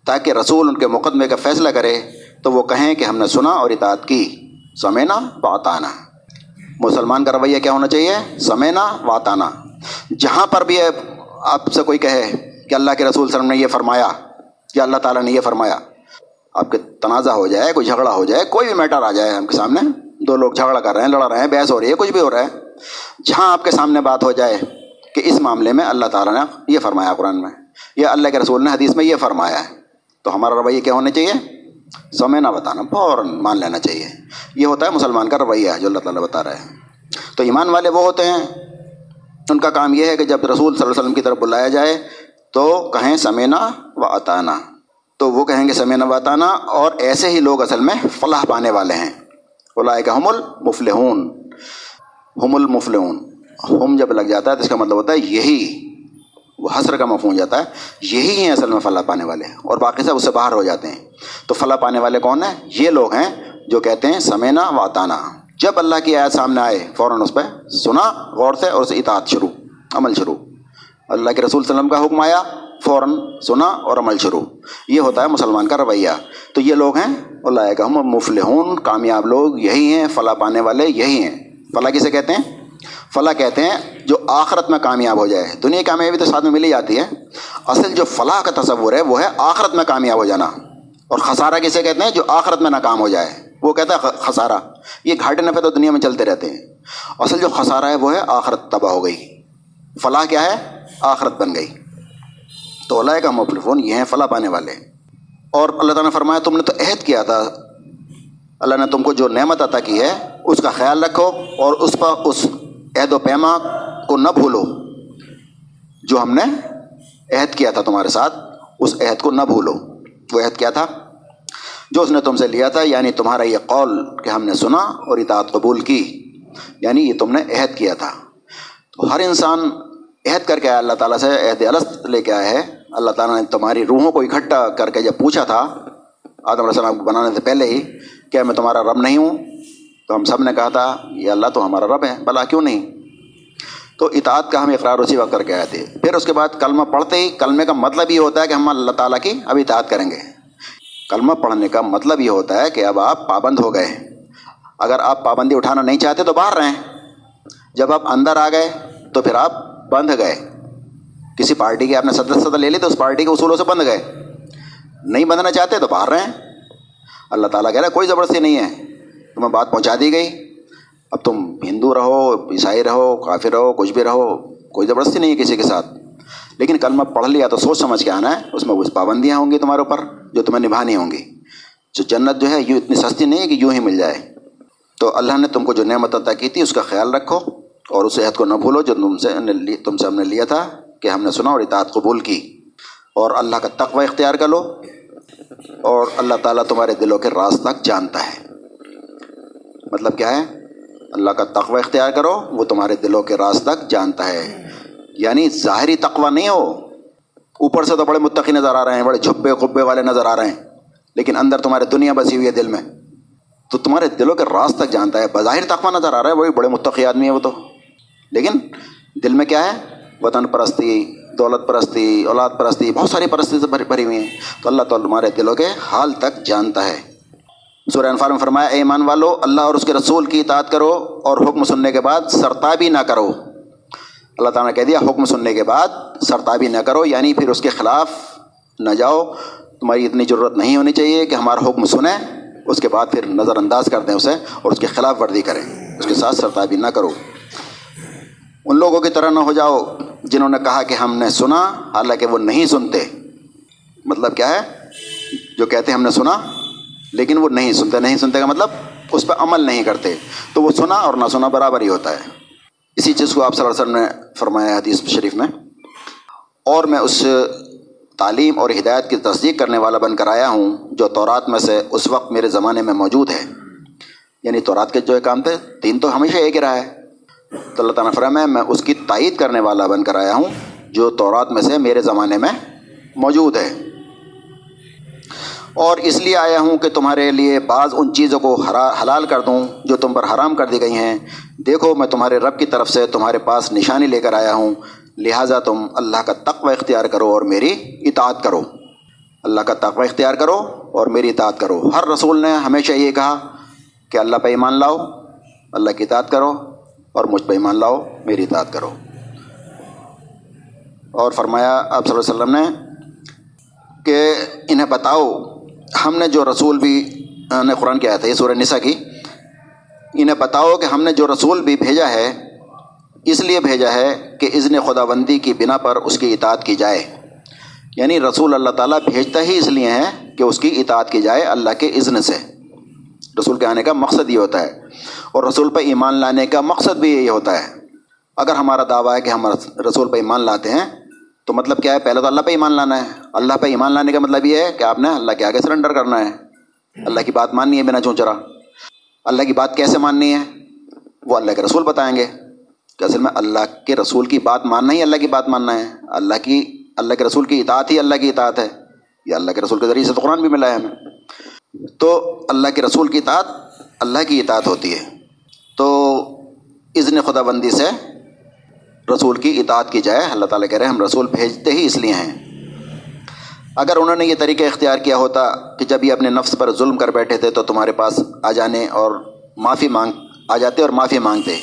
تاکہ رسول ان کے مقدمے کا فیصلہ کرے، تو وہ کہیں کہ ہم نے سنا اور اطاعت کی۔ سمینا واتانا۔ مسلمان کا رویہ کیا ہونا چاہیے؟ سمینا واتانا۔ جہاں پر بھی آپ سے کوئی کہے کہ اللہ کے رسول وسلم نے یہ فرمایا، یا اللہ تعالیٰ نے یہ فرمایا، آپ کے تنازع ہو جائے، کوئی جھگڑا ہو جائے، کوئی بھی میٹر آ جائے ہم کے سامنے، دو لوگ جھگڑا کر رہے ہیں، لڑ رہے ہیں، بحث ہو رہی ہے، کچھ بھی ہو رہا ہے، جہاں آپ کے سامنے بات ہو جائے کہ اس معاملے میں اللہ تعالیٰ نے یہ فرمایا قرآن میں، یا اللہ کے رسول نے حدیث میں یہ فرمایا ہے۔ تو ہمارا رویہ کیا ہونا چاہیے؟ سمے نہ بتانا، فوراً مان لینا چاہیے۔ یہ ہوتا ہے مسلمان کا رویہ ہے جو اللہ تعالیٰ بتا رہے ہیں تو ایمان والے وہ ہوتے ہیں۔ ان کا کام یہ ہے کہ جب رسول صلی اللہ علیہ وسلم کی طرف بلایا جائے تو کہیں سمینا و اطانا تو وہ کہیں گے سمینا و اطانا اور ایسے ہی لوگ اصل میں فلاح پانے والے ہیں۔ بلائے کہ ہم المفلحون۔ ہم المفلحون۔ ہم جب لگ جاتا ہے تو اس کا مطلب ہوتا ہے یہی۔ حسر کا مفہوم جاتا ہے۔ یہی ہیں اصل میں فلاح پانے والے۔ اور باقی سب اس سے باہر ہو جاتے ہیں۔ تو فلاح پانے والے کون ہیں؟ یہ لوگ ہیں جو کہتے ہیں، سمینا و جب اللہ کی آیت سامنے آئے، فوراً اس پہ سنا، غور سے اور اسے اطاعت شروع، عمل شروع۔ اللہ کے رسول وسلم کا حکم آیا، فوراً سنا اور عمل شروع۔ یہ ہوتا ہے مسلمان کا رویہ۔ تو یہ لوگ ہیں اللہ کا ہم مفلحون، کامیاب لوگ، یہی ہیں، فلاں پانے والے، یہی ہیں۔ فلاں کسے کہتے ہیں؟ فلاں کہتے ہیں جو آخرت میں کامیاب ہو جائے۔ دنیا کامیابی تو ساتھ میں ملی جاتی ہے۔ اصل جو فلاح کا تصور ہے، وہ ہے آخرت میں کامیاب ہو جانا۔ اور خسارہ کسے کہتے ہیں؟ جو آخرت میں ناکام ہو جائے۔ وہ کہتا ہے خسارہ۔ یہ گھاٹے نفے تو دنیا میں چلتے رہتے ہیں۔ اصل جو خسارہ ہے، وہ ہے آخرت تباہ ہو گئی۔ فلاح کیا ہے؟ آخرت بن گئی۔ تو اللہ کا مفلفون یہ ہیں فلاح پانے والے۔ اور اللہ تعالیٰ نے فرمایا، تم نے تو عہد کیا تھا۔ اللہ نے تم کو جو نعمت عطا کی ہے، اس کا خیال رکھو اور اس پر اس عہد و پیما کو نہ بھولو۔ جو ہم نے عہد کیا تھا تمہارے ساتھ، اس عہد کو نہ بھولو۔ وہ عہد کیا تھا؟ جو اس نے تم سے لیا تھا یعنی تمہارا یہ قول کہ ہم نے سنا اور اطاعت قبول کی یعنی یہ تم نے عہد کیا تھا۔ تو ہر انسان عہد کر کے آیا، اللہ تعالیٰ سے عہد الست لے کے آیا ہے۔ اللہ تعالیٰ نے تمہاری روحوں کو اکٹھا کر کے جب پوچھا تھا، آدم علیہ السلام کو بنانے سے پہلے ہی کیا میں تمہارا رب نہیں ہوں، تو ہم سب نے کہا تھا، یہ اللہ تو ہمارا رب ہے بلا کیوں نہیں؟ تو اطاعت کا ہم اقرار اسی وقت کر کے آئے تھے۔ پھر اس کے بعد کلمہ پڑھتے ہی کلمے کا مطلب یہ ہوتا ہے کہ ہم اللہ تعالیٰ کی اب اطاعت کریں گے۔ کلمہ پڑھنے کا مطلب یہ ہوتا ہے کہ اب آپ پابند ہو گئے۔ اگر آپ پابندی اٹھانا نہیں چاہتے تو باہر رہیں۔ جب آپ اندر آ گئے تو پھر آپ بندھ گئے۔ کسی پارٹی کے آپ نے صدر صدر لے لی تو اس پارٹی کے اصولوں سے بندھ گئے۔ نہیں بندھنا چاہتے تو باہر رہیں۔ اللہ تعالیٰ کہہ رہا ہے، کوئی زبردستی نہیں ہے۔ تمہیں بات پہنچا دی گئی۔ اب تم ہندو رہو، عیسائی رہو، کافر رہو، کچھ بھی رہو، کوئی زبردستی نہیں ہے کسی کے ساتھ۔ لیکن کلمہ پڑھ لیا تو سوچ سمجھ کے آنا ہے، اس میں وہ پابندیاں ہوں گی تمہارے اوپر جو تمہیں نبھانی ہوں گی۔ جو جنت جو ہے، یوں اتنی سستی نہیں ہے کہ یوں ہی مل جائے۔ تو اللہ نے تم کو جو نعمت عطا کی تھی، اس کا خیال رکھو اور اس عہد کو نہ بھولو جو تم سے تم سے ہم نے لیا تھا کہ ہم نے سنا اور اطاعت قبول کی۔ اور اللہ کا تقوی اختیار کر لو۔ اور اللہ تعالیٰ تمہارے دلوں کے راز تک جانتا ہے۔ مطلب کیا ہے؟ اللہ کا تقوی اختیار کرو، وہ تمہارے دلوں کے راز تک جانتا ہے۔ یعنی ظاہری تقوی نہیں ہو، اوپر سے تو بڑے متقی نظر آ رہے ہیں، بڑے جھبے قبے والے نظر آ رہے ہیں، لیکن اندر تمہارے دنیا بسی ہوئی ہے دل میں۔ تو تمہارے دلوں کے راز تک جانتا ہے، بظاہر تقوی نظر آ رہا ہے، وہی بڑے متقی آدمی ہے وہ تو۔ لیکن دل میں کیا ہے؟ وطن پرستی، دولت پرستی، اولاد پرستی، بہت ساری پرستی سے بھری ہوئی ہیں۔ تو اللہ تعالیٰ تمہارے دلوں کے حال تک جانتا ہے۔ سورہ انفار میں فرمایا، اے ایمان والو، اللہ اور اس کے رسول کی اطاعت کرو اور حکم سننے کے بعد سرتابی نہ کرو۔ اللہ تعالیٰ نے کہہ دیا، حکم سننے کے بعد سرتابی نہ کرو یعنی پھر اس کے خلاف نہ جاؤ۔ تمہاری اتنی ضرورت نہیں ہونی چاہیے کہ ہمارا حکم سنیں، اس کے بعد پھر نظر انداز کر دیں اسے اور اس کے خلاف ورزی کریں۔ اس کے ساتھ سرتابی نہ کرو۔ ان لوگوں کی طرح نہ ہو جاؤ جنہوں نے کہا کہ ہم نے سنا، حالانکہ وہ نہیں سنتے۔ مطلب کیا ہے؟ جو کہتے ہم نے سنا لیکن وہ نہیں سنتے نہیں سنتے کا مطلب اس پہ عمل نہیں کرتے۔ تو وہ سنا اور نہ سنا برابر ہی ہوتا ہے۔ اسی چیز کو آپ صلی اللہ علیہ وسلم نے فرمایا حدیث شریف میں۔ اور میں اس تعلیم اور ہدایت کی تصدیق کرنے والا بن کر آیا ہوں، جو تورات میں سے اس وقت میرے زمانے میں موجود ہے۔ یعنی تورات کے جو کام تھے تین تو ہمیشہ ایک ہی رہا ہے۔ تو اللہ تعالیٰ فرم ہے میں اس کی تائید کرنے والا بن کر آیا ہوں، جو تورات میں سے میرے زمانے میں موجود ہے۔ اور اس لیے آیا ہوں کہ تمہارے لیے بعض ان چیزوں کو حلال کر دوں جو تم پر حرام کر دی گئی ہیں۔ دیکھو، میں تمہارے رب کی طرف سے تمہارے پاس نشانی لے کر آیا ہوں۔ لہٰذا تم اللہ کا تقوی اختیار کرو اور میری اطاعت کرو۔ اللہ کا تقوی اختیار کرو اور میری اطاعت کرو۔ ہر رسول نے ہمیشہ یہ کہا کہ اللہ پہ ایمان لاؤ، اللہ کی اطاعت کرو اور مجھ پہ ایمان لاؤ، میری اطاعت کرو۔ اور فرمایا آپ صلی اللہ علیہ وسلم نے کہ انہیں بتاؤ ہم نے جو رسول بھی نے قرآن کیا تھا یہ سورہ نسا کی، انہیں بتاؤ کہ ہم نے جو رسول بھی بھیجا ہے، اس لیے بھیجا ہے کہ اذن خدا بندی کی بنا پر اس کی اطاعت کی جائے۔ یعنی رسول اللہ تعالیٰ بھیجتا ہی اس لیے ہے کہ اس کی اطاعت کی جائے اللہ کے اذن سے۔ رسول کے آنے کا مقصد یہ ہوتا ہے۔ اور رسول پہ ایمان لانے کا مقصد بھی یہی ہوتا ہے۔ اگر ہمارا دعویٰ ہے کہ ہم رسول پہ ایمان لاتے ہیں تو مطلب کیا ہے؟ پہلے تو اللہ پہ ایمان لانا ہے۔ اللہ پہ ایمان لانے کا مطلب یہ ہے کہ آپ نے اللہ کے آگے سرنڈر کرنا ہے۔ اللہ کی بات ماننی ہے بنا چونچرا۔ اللہ کی بات کیسے ماننی ہے؟ وہ اللہ کے رسول بتائیں گے۔ کہ اصل میں اللہ کے رسول کی بات ماننا ہی اللہ کی بات ماننا ہے۔ اللہ کی، اللہ کے رسول کی اطاعت ہی اللہ کی اطاعت ہے۔ یہ اللہ کے رسول کے ذریعے سے تو قرآن بھی ملا ہے ہمیں۔ تو اللہ کے رسول کی اطاعت اللہ کی اطاعت ہوتی ہے۔ تو اذن خدا بندی سے رسول کی اطاعت کی جائے، اللہ تعالیٰ کہہ رہے ہیں، ہم رسول بھیجتے ہی اس لیے ہیں۔ اگر انہوں نے یہ طریقہ اختیار کیا ہوتا کہ جب یہ اپنے نفس پر ظلم کر بیٹھے تھے تو تمہارے پاس آ جانے اور معافی مانگ، آ جاتے اور معافی مانگتے،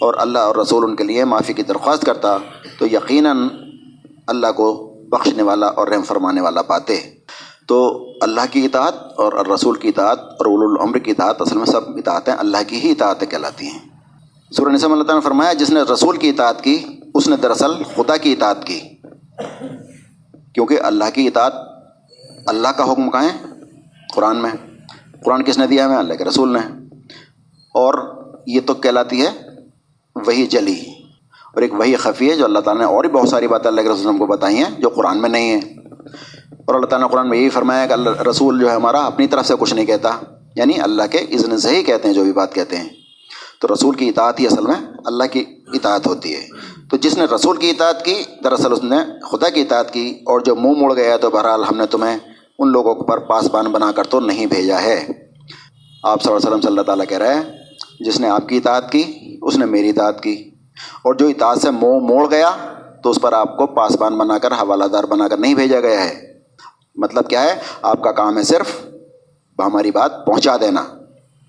اور اللہ اور رسول ان کے لیے معافی کی درخواست کرتا، تو یقیناً اللہ کو بخشنے والا اور رحم فرمانے والا پاتے۔ تو اللہ کی اطاعت اور رسول کی اطاعت اور اول العمر کی اطاعت اصل میں سب اطاعتیں اللہ کی ہی اطاعتیں کہلاتی ہیں۔ سورہ نسم اللہ تعالیٰ نے فرمایا، جس نے رسول کی اطاعت کی، اس نے دراصل خدا کی اطاعت کی۔ کیونکہ اللہ کی اطاعت اللہ کا حکم کہیں قرآن میں قرآن کس نے دیا ہمیں؟ اللہ کے رسول نے۔ اور یہ تو کہلاتی ہے وہی جلی۔ اور ایک وہی خفی ہے جو اللہ تعالیٰ نے اور بھی بہت ساری باتیں اللہ کے رسول کو بتائی ہیں، جو قرآن میں نہیں ہیں۔ اور اللہ تعالیٰ نے قرآن میں یہی فرمایا کہ اللہ رسول جو ہے ہمارا، اپنی طرف سے کچھ نہیں کہتا۔ یعنی اللہ کے اذن سے ہی کہتے ہیں جو بھی بات کہتے ہیں۔ تو رسول کی اطاعت ہی اصل میں اللہ کی اطاعت ہوتی ہے۔ تو جس نے رسول کی اطاعت کی، دراصل اس نے خدا کی اطاعت کی، اور جو منہ مڑ گیا تو بہرحال ہم نے تمہیں ان لوگوں پر پاسبان بنا کر تو نہیں بھیجا ہے۔ آپ صلی اللہ علیہ وسلم صلی اللہ تعالیٰ کہہ رہے ہیں، جس نے آپ کی اطاعت کی، اس نے میری اطاعت کی۔ اور جو اطاعت سے منہ موڑ گیا، تو اس پر آپ کو پاسبان بنا کر حوالہ دار بنا کر نہیں بھیجا گیا ہے۔ مطلب کیا ہے؟ آپ کا کام ہے صرف ہماری بات پہنچا دینا۔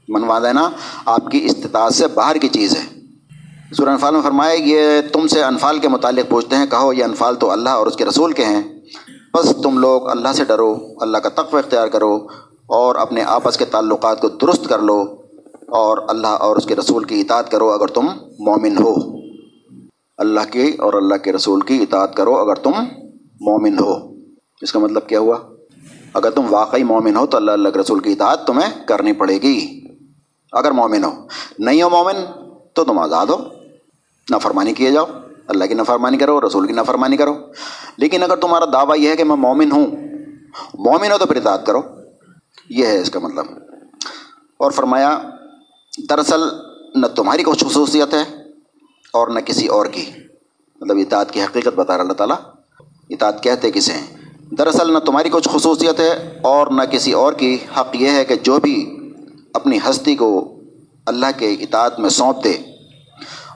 منوا دینا، آپ کی استطاعت سے باہر کی چیز ہے۔ سورہ انفال میں فرمائے یہ تم سے انفال کے متعلق پوچھتے ہیں، کہو، یہ انفال تو اللہ اور اس کے رسول کے ہیں۔ بس تم لوگ اللہ سے ڈرو، اللہ کا تقوی اختیار کرو اور اپنے آپس کے تعلقات کو درست کر لو اور اللہ اور اس کے رسول کی اطاعت کرو اگر تم مومن ہو۔ اللہ کی اور اللہ کے رسول کی اطاعت کرو اگر تم مومن ہو۔ اس کا مطلب کیا ہوا؟ اگر تم واقعی مومن ہو تو اللہ اللہ کے رسول کی اطاعت تمہیں کرنی پڑے گی۔ اگر مومن ہو، نہیں ہو مومن تو تم آزاد ہو۔ نافرمانی کیے جاؤ، اللہ کی نفرمانی کرو، رسول کی نفرمانی کرو۔ لیکن اگر تمہارا دعویٰ یہ ہے کہ میں مومن ہوں، مومن ہو تو پھر اطاعت کرو۔ یہ ہے اس کا مطلب۔ اور فرمایا، دراصل نہ تمہاری کچھ خصوصیت ہے اور نہ کسی اور کی۔ مطلب اطاعت کی حقیقت بتا رہا اللہ تعالیٰ۔ اطاعت کہتے کسے ہیں؟ دراصل نہ تمہاری کچھ خصوصیت ہے اور نہ کسی اور کی۔ حق یہ ہے کہ جو بھی اپنی ہستی کو اللہ کے اطاعت میں سونپ دے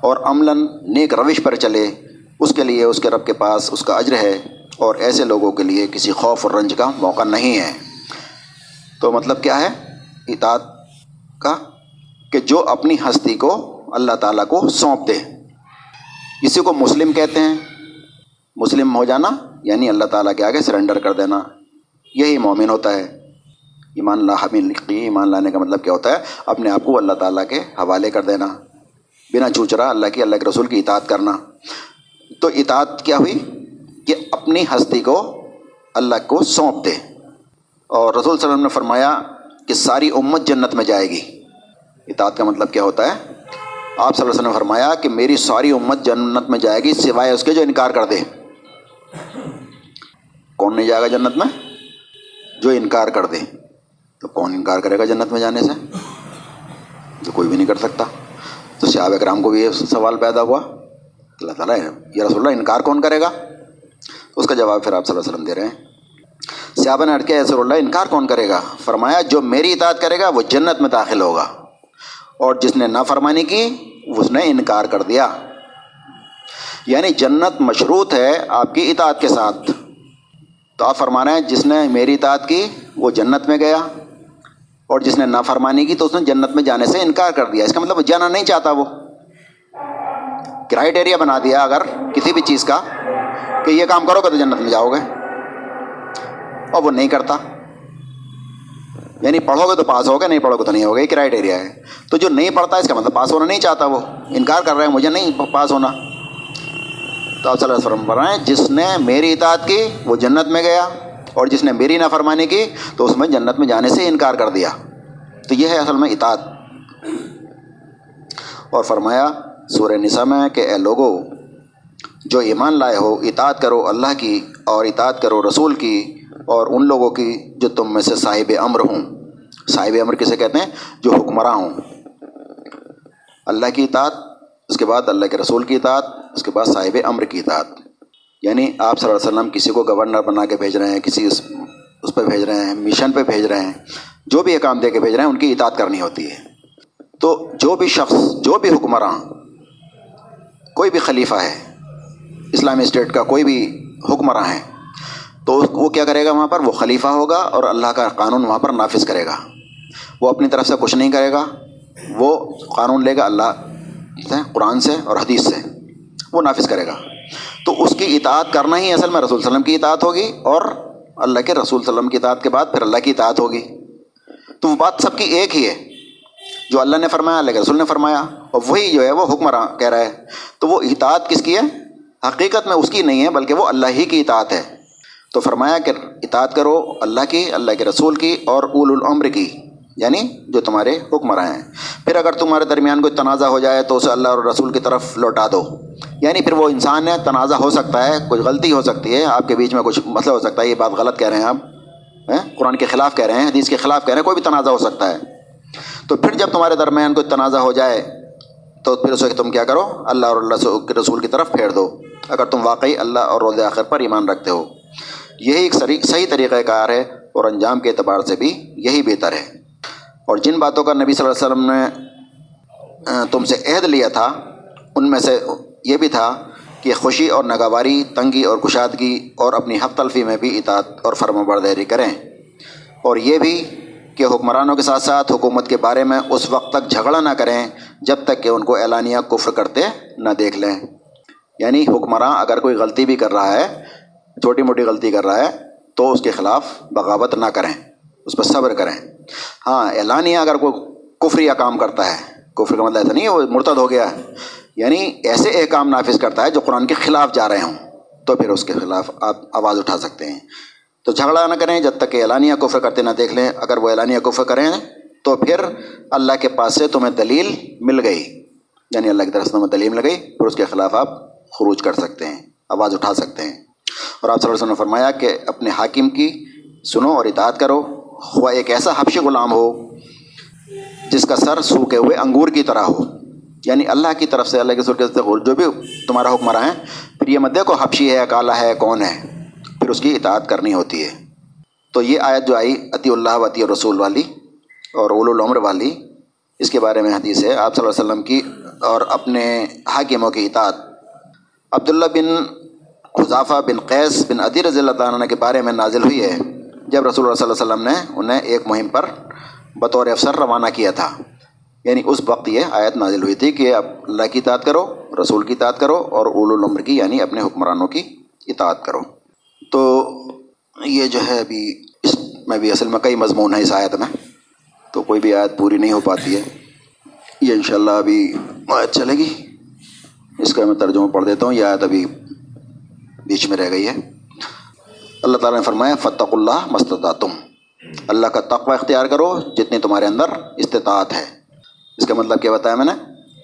اور عملاً نیک روش پر چلے، اس کے لیے اس کے رب کے پاس اس کا اجر ہے اور ایسے لوگوں کے لیے کسی خوف اور رنج کا موقع نہیں ہے۔ تو مطلب کیا ہے؟ اطاعت کا کہ جو اپنی ہستی کو اللہ تعالیٰ کو سونپ دے۔ اسی کو مسلم کہتے ہیں۔ مسلم ہو جانا یعنی اللہ تعالیٰ کے آگے سرنڈر کر دینا، یہی مومن ہوتا ہے۔ ایمان لا حمی ایمان لانے کا مطلب کیا ہوتا ہے؟ اپنے آپ کو اللہ تعالیٰ کے حوالے کر دینا، بنا چوچرا اللہ کی، اللہ کے رسول کی اطاعت کرنا۔ تو اطاعت کیا ہوئی؟ کہ اپنی ہستی کو اللہ کو سونپ دے۔ اور رسول صلی اللہ علیہ وسلم نے فرمایا کہ ساری امت جنت میں جائے گی۔ اطاعت کا مطلب کیا ہوتا ہے؟ آپ صلی اللہ علیہ وسلم نے فرمایا کہ میری ساری امت جنت میں جائے گی سوائے اس کے جو انکار کر دے۔ کون نہیں جائے گا جنت میں؟ جو انکار کر دے۔ تو کون انکار کرے گا جنت میں جانے سے؟ تو کوئی بھی نہیں کر سکتا۔ تو صحابہ کرام کو بھی یہ سوال پیدا ہوا۔ اللہ تعالیٰ یہ رسول اللہ انکار کون کرے گا؟ اس کا جواب پھر آپ صلی اللہ علیہ وسلم دے رہے ہیں۔ صحابہ نے اٹکے رسول اللہ، انکار کون کرے گا؟ فرمایا، جو میری اطاعت کرے گا، وہ جنت میں داخل ہوگا۔ اور جس نے نافرمانی کی، اس نے انکار کر دیا۔ یعنی جنت مشروط ہے آپ کی اطاعت کے ساتھ۔ تو آپ فرمانا ہے جس نے میری اطاعت کی، وہ جنت میں گیا۔ اور جس نے نافرمانی کی تو اس نے جنت میں جانے سے انکار کر دیا۔ اس کا مطلب جانا نہیں چاہتا وہ۔ کرائٹیریا بنا دیا اگر کسی بھی چیز کا کہ یہ کام کرو گے تو جنت میں جاؤ گے۔ اور وہ نہیں کرتا۔ یعنی پڑھو گے تو پاس ہوگا نہیں پڑھو گے تو نہیں ہوگا یہ کرائٹیریا ہے۔ تو جو نہیں پڑھتا اس کا مطلب پاس ہونا نہیں چاہتا وہ۔ انکار کر رہے ہیں مجھے نہیں پاس ہونا۔ تو آپ صلی اللہ علیہ وسلم فرمائیں جس نے میری اطاعت کی، وہ جنت میں گیا۔ اور جس نے میری نافرمانی کی تو اس میں جنت میں جانے سے انکار کر دیا۔ تو یہ ہے اصل میں اطاعت۔ اور فرمایا، سورہ نسا میں کہ اے لوگو، جو ایمان لائے ہو، اطاعت کرو اللہ کی اور اطاعت کرو رسول کی اور ان لوگوں کی جو تم میں سے صاحب امر ہوں۔ صاحب امر کسے کہتے ہیں؟ جو حکمراں ہوں۔ اللہ کی اطاعت، اس کے بعد اللہ کے رسول کی اطاعت، اس کے بعد صاحب امر کی اطاعت۔ یعنی آپ صلی اللہ علیہ وسلم کسی کو گورنر بنا کے بھیج رہے ہیں، کسی اس اس پہ بھیج رہے ہیں مشن پہ بھیج رہے ہیں، جو بھی یہ کام دے کے بھیج رہے ہیں، ان کی اطاعت کرنی ہوتی ہے۔ تو جو بھی شخص، جو بھی حکمراں کوئی بھی خلیفہ ہے، اسلامی اسٹیٹ کا کوئی بھی حکمراں ہے، تو وہ کیا کرے گا وہاں پر؟ وہ خلیفہ ہوگا اور اللہ کا قانون وہاں پر نافذ کرے گا۔ وہ اپنی طرف سے کچھ نہیں کرے گا، وہ قانون لے گا اللہ سے، قرآن سے اور حدیث سے۔ وہ نافذ کرے گا۔ تو اس کی اطاعت کرنا ہی اصل میں رسول صلی اللہ علیہ وسلم کی اطاعت ہوگی اور اللہ کے رسول صلی اللہ علیہ وسلم کی اطاعت کے بعد پھر اللہ کی اطاعت ہوگی۔ تو وہ بات سب کی ایک ہی ہے۔ جو اللہ نے فرمایا، اللہ کے رسول نے فرمایا، اور وہی جو ہے وہ حکمراں کہہ رہا ہے۔ تو وہ اطاعت کس کی ہے؟ حقیقت میں اس کی نہیں ہے، بلکہ وہ اللہ ہی کی اطاعت ہے۔ تو فرمایا کہ اطاعت کرو اللہ کی، اللہ کے رسول کی اور اول العمر کی یعنی جو تمہارے حکمراں ہیں۔ پھر اگر تمہارے درمیان کوئی تنازع ہو جائے تو اسے اللہ اور رسول کی طرف لوٹا دو۔ یعنی پھر وہ انسان ہے، تنازع ہو سکتا ہے کچھ غلطی ہو سکتی ہے، آپ کے بیچ میں کچھ مسئلہ ہو سکتا ہے، یہ بات غلط کہہ رہے ہیں آپ قرآن کے خلاف کہہ رہے ہیں، حدیث کے خلاف کہہ رہے ہیں، کوئی بھی تنازع ہو سکتا ہے۔ تو پھر جب تمہارے درمیان کوئی تنازع ہو جائے، تو پھر اسے تم کیا کرو؟ اللہ اور اللہ کے رسول کی طرف پھیر دو۔ اگر تم واقعی اللہ اور روز آخر پر ایمان رکھتے ہو۔ یہی ایک صحیح طریقہ کار ہے اور انجام کے اعتبار سے بھی یہی بہتر ہے۔ اور جن باتوں کا نبی صلی اللہ علیہ وسلم نے تم سے عہد لیا تھا، ان میں سے یہ بھی تھا کہ خوشی اور نگاواری تنگی اور کشادگی اور اپنی حق تلفی میں بھی اطاعت اور فرم برداری کریں۔ اور یہ بھی کہ حکمرانوں کے ساتھ ساتھ حکومت کے بارے میں اس وقت تک جھگڑا نہ کریں جب تک کہ ان کو اعلانیہ کفر کرتے نہ دیکھ لیں۔ یعنی حکمراں اگر کوئی غلطی بھی کر رہا ہے، چھوٹی موٹی غلطی کر رہا ہے، تو اس کے خلاف بغاوت نہ کریں، اس پر صبر کریں۔ ہاں اعلانیہ اگر کوئی کفری یا کام کرتا ہے، کفر کا مطلب ایسا نہیں ہے، وہ مرتد ہو گیا ہے۔ یعنی ایسے احکام نافذ کرتا ہے جو قرآن کے خلاف جا رہے ہوں، تو پھر اس کے خلاف آپ آواز اٹھا سکتے ہیں۔ تو جھگڑا نہ کریں، جب تک کہ اعلانیہ کفر کرتے نہ دیکھ لیں۔ اگر وہ اعلانیہ کفر کریں، تو پھر اللہ کے پاس سے تمہیں دلیل مل گئی۔ یعنی اللہ کی طرف سے تمہیں دلیل مل گئی، پھر اس کے خلاف آپ خروج کر سکتے ہیں، آواز اٹھا سکتے ہیں۔ اور آپ صلی اللہ علیہ وسلم نے فرمایا کہ اپنے حاکم کی سنو اور اطاعت کرو۔ خواہ ایک ایسا حبش غلام ہو، جس کا سر سوکھے ہوئے انگور کی طرح ہو۔ یعنی اللہ کی طرف سے، اللہ کے سر کے جو بھی تمہارا حکم رہا ہے، پھر یہ مدے کو حبشی ہے، کالا ہے، کون ہے؟ پھر اس کی اطاعت کرنی ہوتی ہے۔ تو یہ آیت جو آئی عطی اللہ و عطی رسول والی اور اول العمر والی، اس کے بارے میں حدیث ہے۔ آپ صلی اللہ علیہ وسلم کی اور اپنے حاکموں کی اطاعت۔ عبداللہ بن خضافہ بن قیس بن عدی رضی اللہ تعالیٰ کے بارے میں نازل ہوئی ہے۔ جب رسول اللہ صلی اللہ علیہ وسلم نے انہیں ایک مہم پر بطور افسر روانہ کیا تھا۔ یعنی اس وقت یہ آیت نازل ہوئی تھی کہ اب اللہ کی اطاعت کرو، رسول کی اطاعت کرو اور اول العمر کی یعنی اپنے حکمرانوں کی اطاعت کرو۔ تو یہ جو ہے ابھی اس میں بھی اصل میں کئی مضمون ہیں اس آیت میں۔ تو کوئی بھی آیت پوری نہیں ہو پاتی ہے۔ یہ انشاءاللہ ابھی آیت چلے گی۔ اس کا میں ترجمہ پڑھ دیتا ہوں۔ یہ آیت ابھی بیچ میں رہ گئی ہے۔ اللہ تعالیٰ نے فرمایا فتق اللہ مستطا تم اللہ کا تقوی اختیار کرو، جتنی تمہارے اندر استطاعت ہے۔ اس کا مطلب کیا بتایا میں نے؟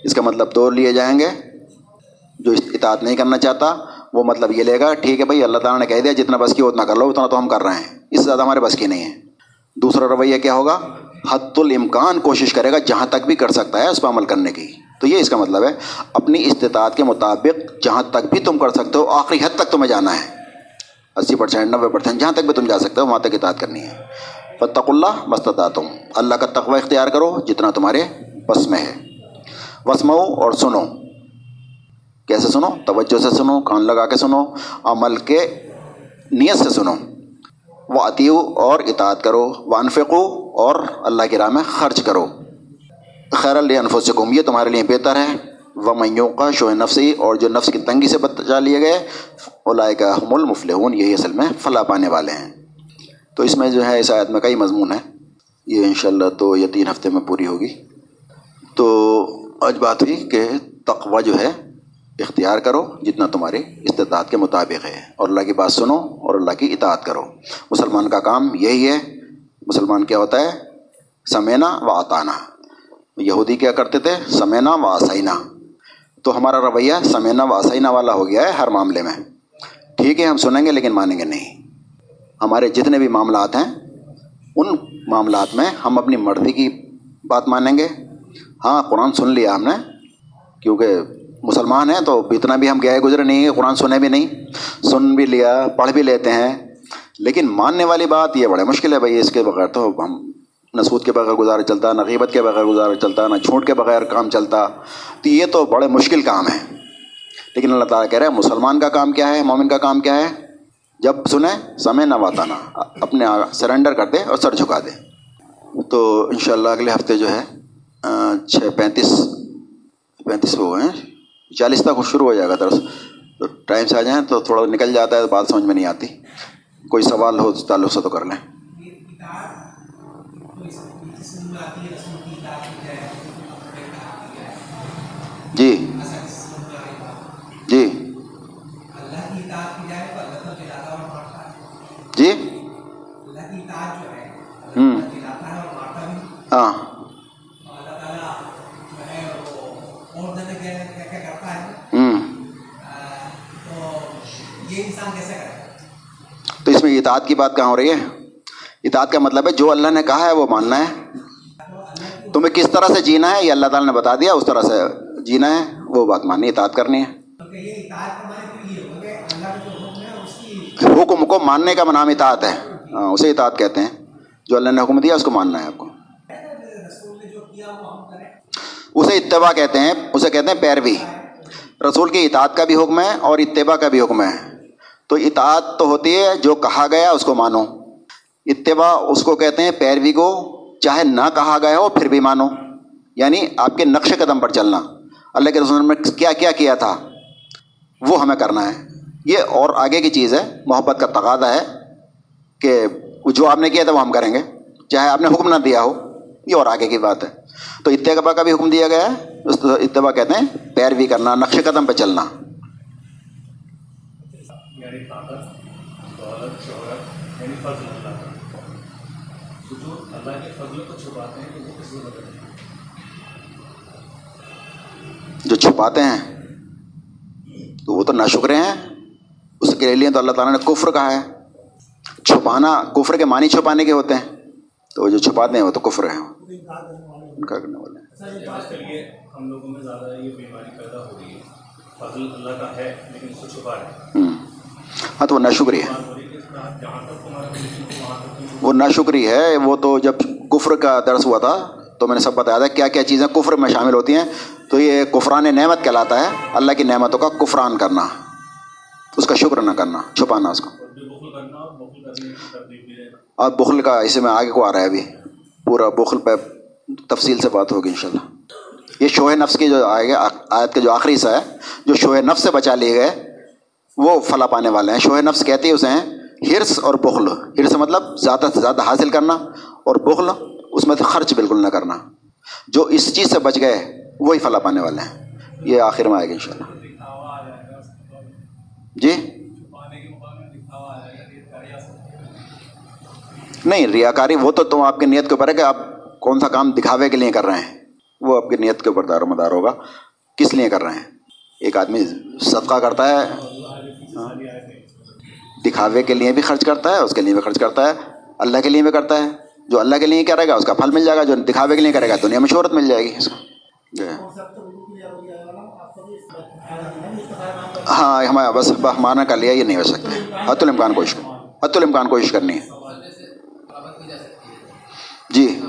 اس کا مطلب دو لیے جائیں گے۔ جو اطاعت نہیں کرنا چاہتا، وہ مطلب یہ لے گا، ٹھیک ہے بھائی، اللہ تعالیٰ نے کہہ دیا، جتنا بس کی اتنا کر لو، اتنا تو ہم کر رہے ہیں۔ اس سے زیادہ ہمارے بس کی نہیں ہے۔ دوسرا رویہ کیا ہوگا؟ حت الامکان کوشش کرے گا، جہاں تک بھی کر سکتا ہے اس پہ عمل کرنے کی۔ تو یہ اس کا مطلب ہے۔ اپنی استطاعت کے مطابق جہاں تک بھی تم کر سکتے ہو، آخری حد تک تمہیں جانا ہے۔ اسی پرسینٹ نوے پرسینٹ جہاں تک بھی تم جا سکتے ہو، وہاں تک اطاعت کرنی ہے۔ فتق اللہ مستطا تم اللہ کا تقوی اختیار کرو، جتنا تمہارے بس میں ہے۔ وسمو اور سنو۔ کیسے سنو؟ توجہ سے سنو، کان لگا کے سنو، عمل کے نیت سے سنو۔ وہ عطیو اور اطاعت کرو وہ انفقو اور اللہ کی راہ میں خرچ کرو۔ خیر الفظ سے یہ تمہارے لیے بہتر ہے۔ وہ میوں کا شو نفسی، اور جو نفس کی تنگی سے بچا لیے گئے علائے کا حم المفلحون، یہی اصل میں فلاں پانے والے ہیں۔ تو اس میں جو ہے اس آیت میں کئی مضمون ہیں۔ یہ انشاءاللہ تو یہ تین ہفتے میں پوری ہوگی۔ تو آج بات ہوئی کہ تقوی جو ہے، اختیار کرو جتنا تمہاری استطاعت کے مطابق ہے۔ اور اللہ کی بات سنو اور اللہ کی اطاعت کرو۔ مسلمان کا کام یہی ہے، مسلمان کیا ہوتا ہے؟ سمینا و آتانا۔ یہودی کیا کرتے تھے؟ سمینا و آسائنا تو ہمارا رویہ سمینا و آسائنا والا ہو گیا ہے ہر معاملے میں۔ ٹھیک ہے، ہم سنیں گے لیکن مانیں گے نہیں۔ ہمارے جتنے بھی معاملات ہیں، ان معاملات میں ہم اپنی مرضی کی بات مانیں گے۔ ہاں قرآن سن لیا ہم نے۔ کیونکہ مسلمان ہیں تو اتنا بھی ہم گئے گزرے نہیں قرآن سنے بھی نہیں۔ سن بھی لیا، پڑھ بھی لیتے ہیں۔ لیکن ماننے والی بات یہ بڑے مشکل ہے بھائی، اس کے بغیر تو ہم نہ سود کے بغیر گزارا چلتا، نہ غیبت کے بغیر گزارا چلتا، نہ جھوٹ کے بغیر کام چلتا۔ تو یہ تو بڑے مشکل کام ہے لیکن اللہ تعالیٰ کہہ رہے ہیں مسلمان کا کام کیا ہے، مومن کا کام کیا ہے؟ جب سنیں، سمے نہ واتانا اپنے سرنڈر کر دے اور سر جھکا دے۔ تو انشاءاللہ اگلے ہفتے جو ہے چھ، پینتیس پینتیس ہو گئے ہیں۔ چالیس تک شروع ہو جائے گا درس تو ٹائم سے آ جائیں تو تھوڑا نکل جاتا ہے بات سمجھ میں نہیں آتی۔ کوئی سوال ہو تعلق سے تو کر لیں۔ جی۔ جی۔ جی۔ ہوں۔ ہاں تو اس میں اطاعت کی بات کہاں ہو رہی ہے؟ اطاعت کا مطلب ہے جو اللہ نے کہا ہے وہ ماننا ہے۔ تمہیں کس طرح سے جینا ہے یہ اللہ تعالیٰ نے بتا دیا، اس طرح سے جینا ہے، وہ بات ماننی اطاعت کرنی ہے۔ حکم کو ماننے کا نام اطاعت ہے۔ ہاں، اسے اطاعت کہتے ہیں۔ جو اللہ نے حکم دیا، اس کو ماننا ہے آپ کو۔ اسے اتباع کہتے ہیں، اسے کہتے ہیں پیروی۔ رسول کی اطاعت کا بھی حکم ہے اور اتباع کا بھی حکم ہے۔ تو اطاعت تو ہوتی ہے، جو کہا گیا اس کو مانو۔ اتباع اس کو کہتے ہیں پیروی کو، چاہے نہ کہا گیا ہو پھر بھی مانو۔ یعنی آپ کے نقش قدم پر چلنا۔ اللہ کے رسول نے کیا کیا کیا تھا؟ وہ ہمیں کرنا ہے۔ یہ اور آگے کی چیز ہے۔ محبت کا تقاضا ہے کہ جو آپ نے کیا تھا وہ ہم کریں گے۔ چاہے آپ نے حکم نہ دیا ہو، یہ اور آگے کی بات ہے۔ تو اتباع کا بھی حکم دیا گیا ہے۔ اس اتباع کہتے ہیں پیروی کرنا، نقش قدم پہ چلنا یعنی یعنی جو چھپاتے ہیں تو وہ تو نہ شکرے ہیں۔ اس کے لیے تو اللہ تعالیٰ نے کفر کہا ہے۔ چھپانا کفر کے معنی چھپانے کے ہوتے ہیں۔ تو وہ جو چھپاتے ہیں وہ تو کفر ہیں۔ انکار کرنے والے ہیں۔ ہم لوگوں میں زیادہ یہ بیماری پیدا ہو رہی ہے۔ فضل اللہ کا ہے لیکن اس کو چھپا رہے ہیں۔ ہاں تو وہ نہ شکری ہے۔ وہ نہ شکری ہے، وہ تو جب کفر کا درس ہوا تھا، تو میں نے سب بتایا تھا کیا کیا چیزیں کفر میں شامل ہوتی ہیں۔ تو یہ کفران نعمت کہلاتا ہے، اللہ کی نعمتوں کا کفران کرنا۔ اس کا شکر نہ کرنا، چھپانا اس کو۔ اور بخل کا اسے میں آگے کو آ رہا ہے ابھی۔ پورا بخل پہ تفصیل سے بات ہوگی انشاءاللہ۔ یہ شوہ نفس کی جو آئے گا آیت کا جو آخری حصہ ہے، جو شوہ نفس سے بچا لیے گئے وہ فلا پانے والے ہیں۔ شوہ نفس کہتے اسے ہیں، ہرس اور بخل۔ ہرس مطلب زیادہ سے زیادہ حاصل کرنا اور بخل اس میں سے خرچ بالکل نہ کرنا۔ جو اس چیز سے بچ گئے، وہی فلا پانے والے ہیں۔ یہ آخر میں آئے گا ان شاء اللہ جی؟ نہیں، ریاکاری وہ تو تم آپ کی نیت کے اوپر ہے کہ آپ کون سا کام دکھاوے کے لیے کر رہے ہیں۔ وہ آپ کی نیت کے اوپر دار و مدار ہوگا۔ کس لیے کر رہے ہیں؟ ایک آدمی صدقہ کرتا ہے دکھاوے کے لیے بھی خرچ کرتا ہے، اس کے لیے بھی خرچ کرتا ہے، اللہ کے لیے بھی کرتا ہے۔ جو اللہ کے لیے کرے گا، اس کا پھل مل جائے گا، جو دکھاوے کے لیے کرے گا دنیا میں شہرت مل جائے گی۔ اس کو ہاں ہمارا بس مانا کر لیا، یہ نہیں ہو سکتے حت الامکان کوشش، حت الامکان کوشش کرنی ہے۔ جی۔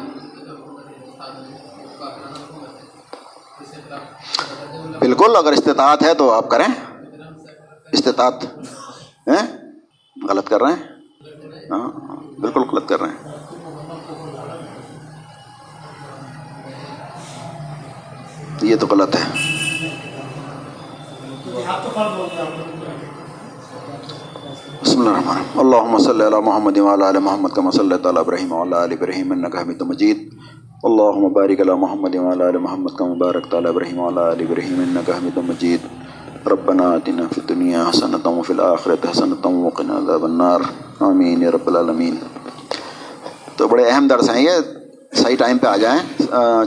بالکل، اگر استطاعت ہے تو آپ کریں۔ استطاعت۔ غلط کر رہے ہیں؟ ہاں بالکل غلط کر رہے ہیں۔ یہ تو غلط ہے۔ بسم اللہ الرحمن اللہم صلی اللہ محمد وعلا علی محمد کا مسلح تعالیٰ ابراہیم وعلا علی ابراہیم انکا حمید مجید۔ اللہم بارک علی محمد وعلا علی محمد کا مبارک تعالیٰ ابراہیم وعلا علی ابراہیم انکا حمید مجید۔ ربنا آتنا في الدنيا حسنة وفي الآخرة حسنة وقنا عذاب النار. آمین رب العالمین. تو بڑے اہم درس ہیں یہ. صحیح ٹائم پہ آ جائیں.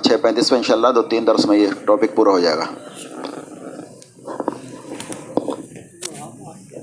چھ پینتیس پہ انشاءاللہ دو تین درس میں یہ ٹاپک پورا ہو جائے گا.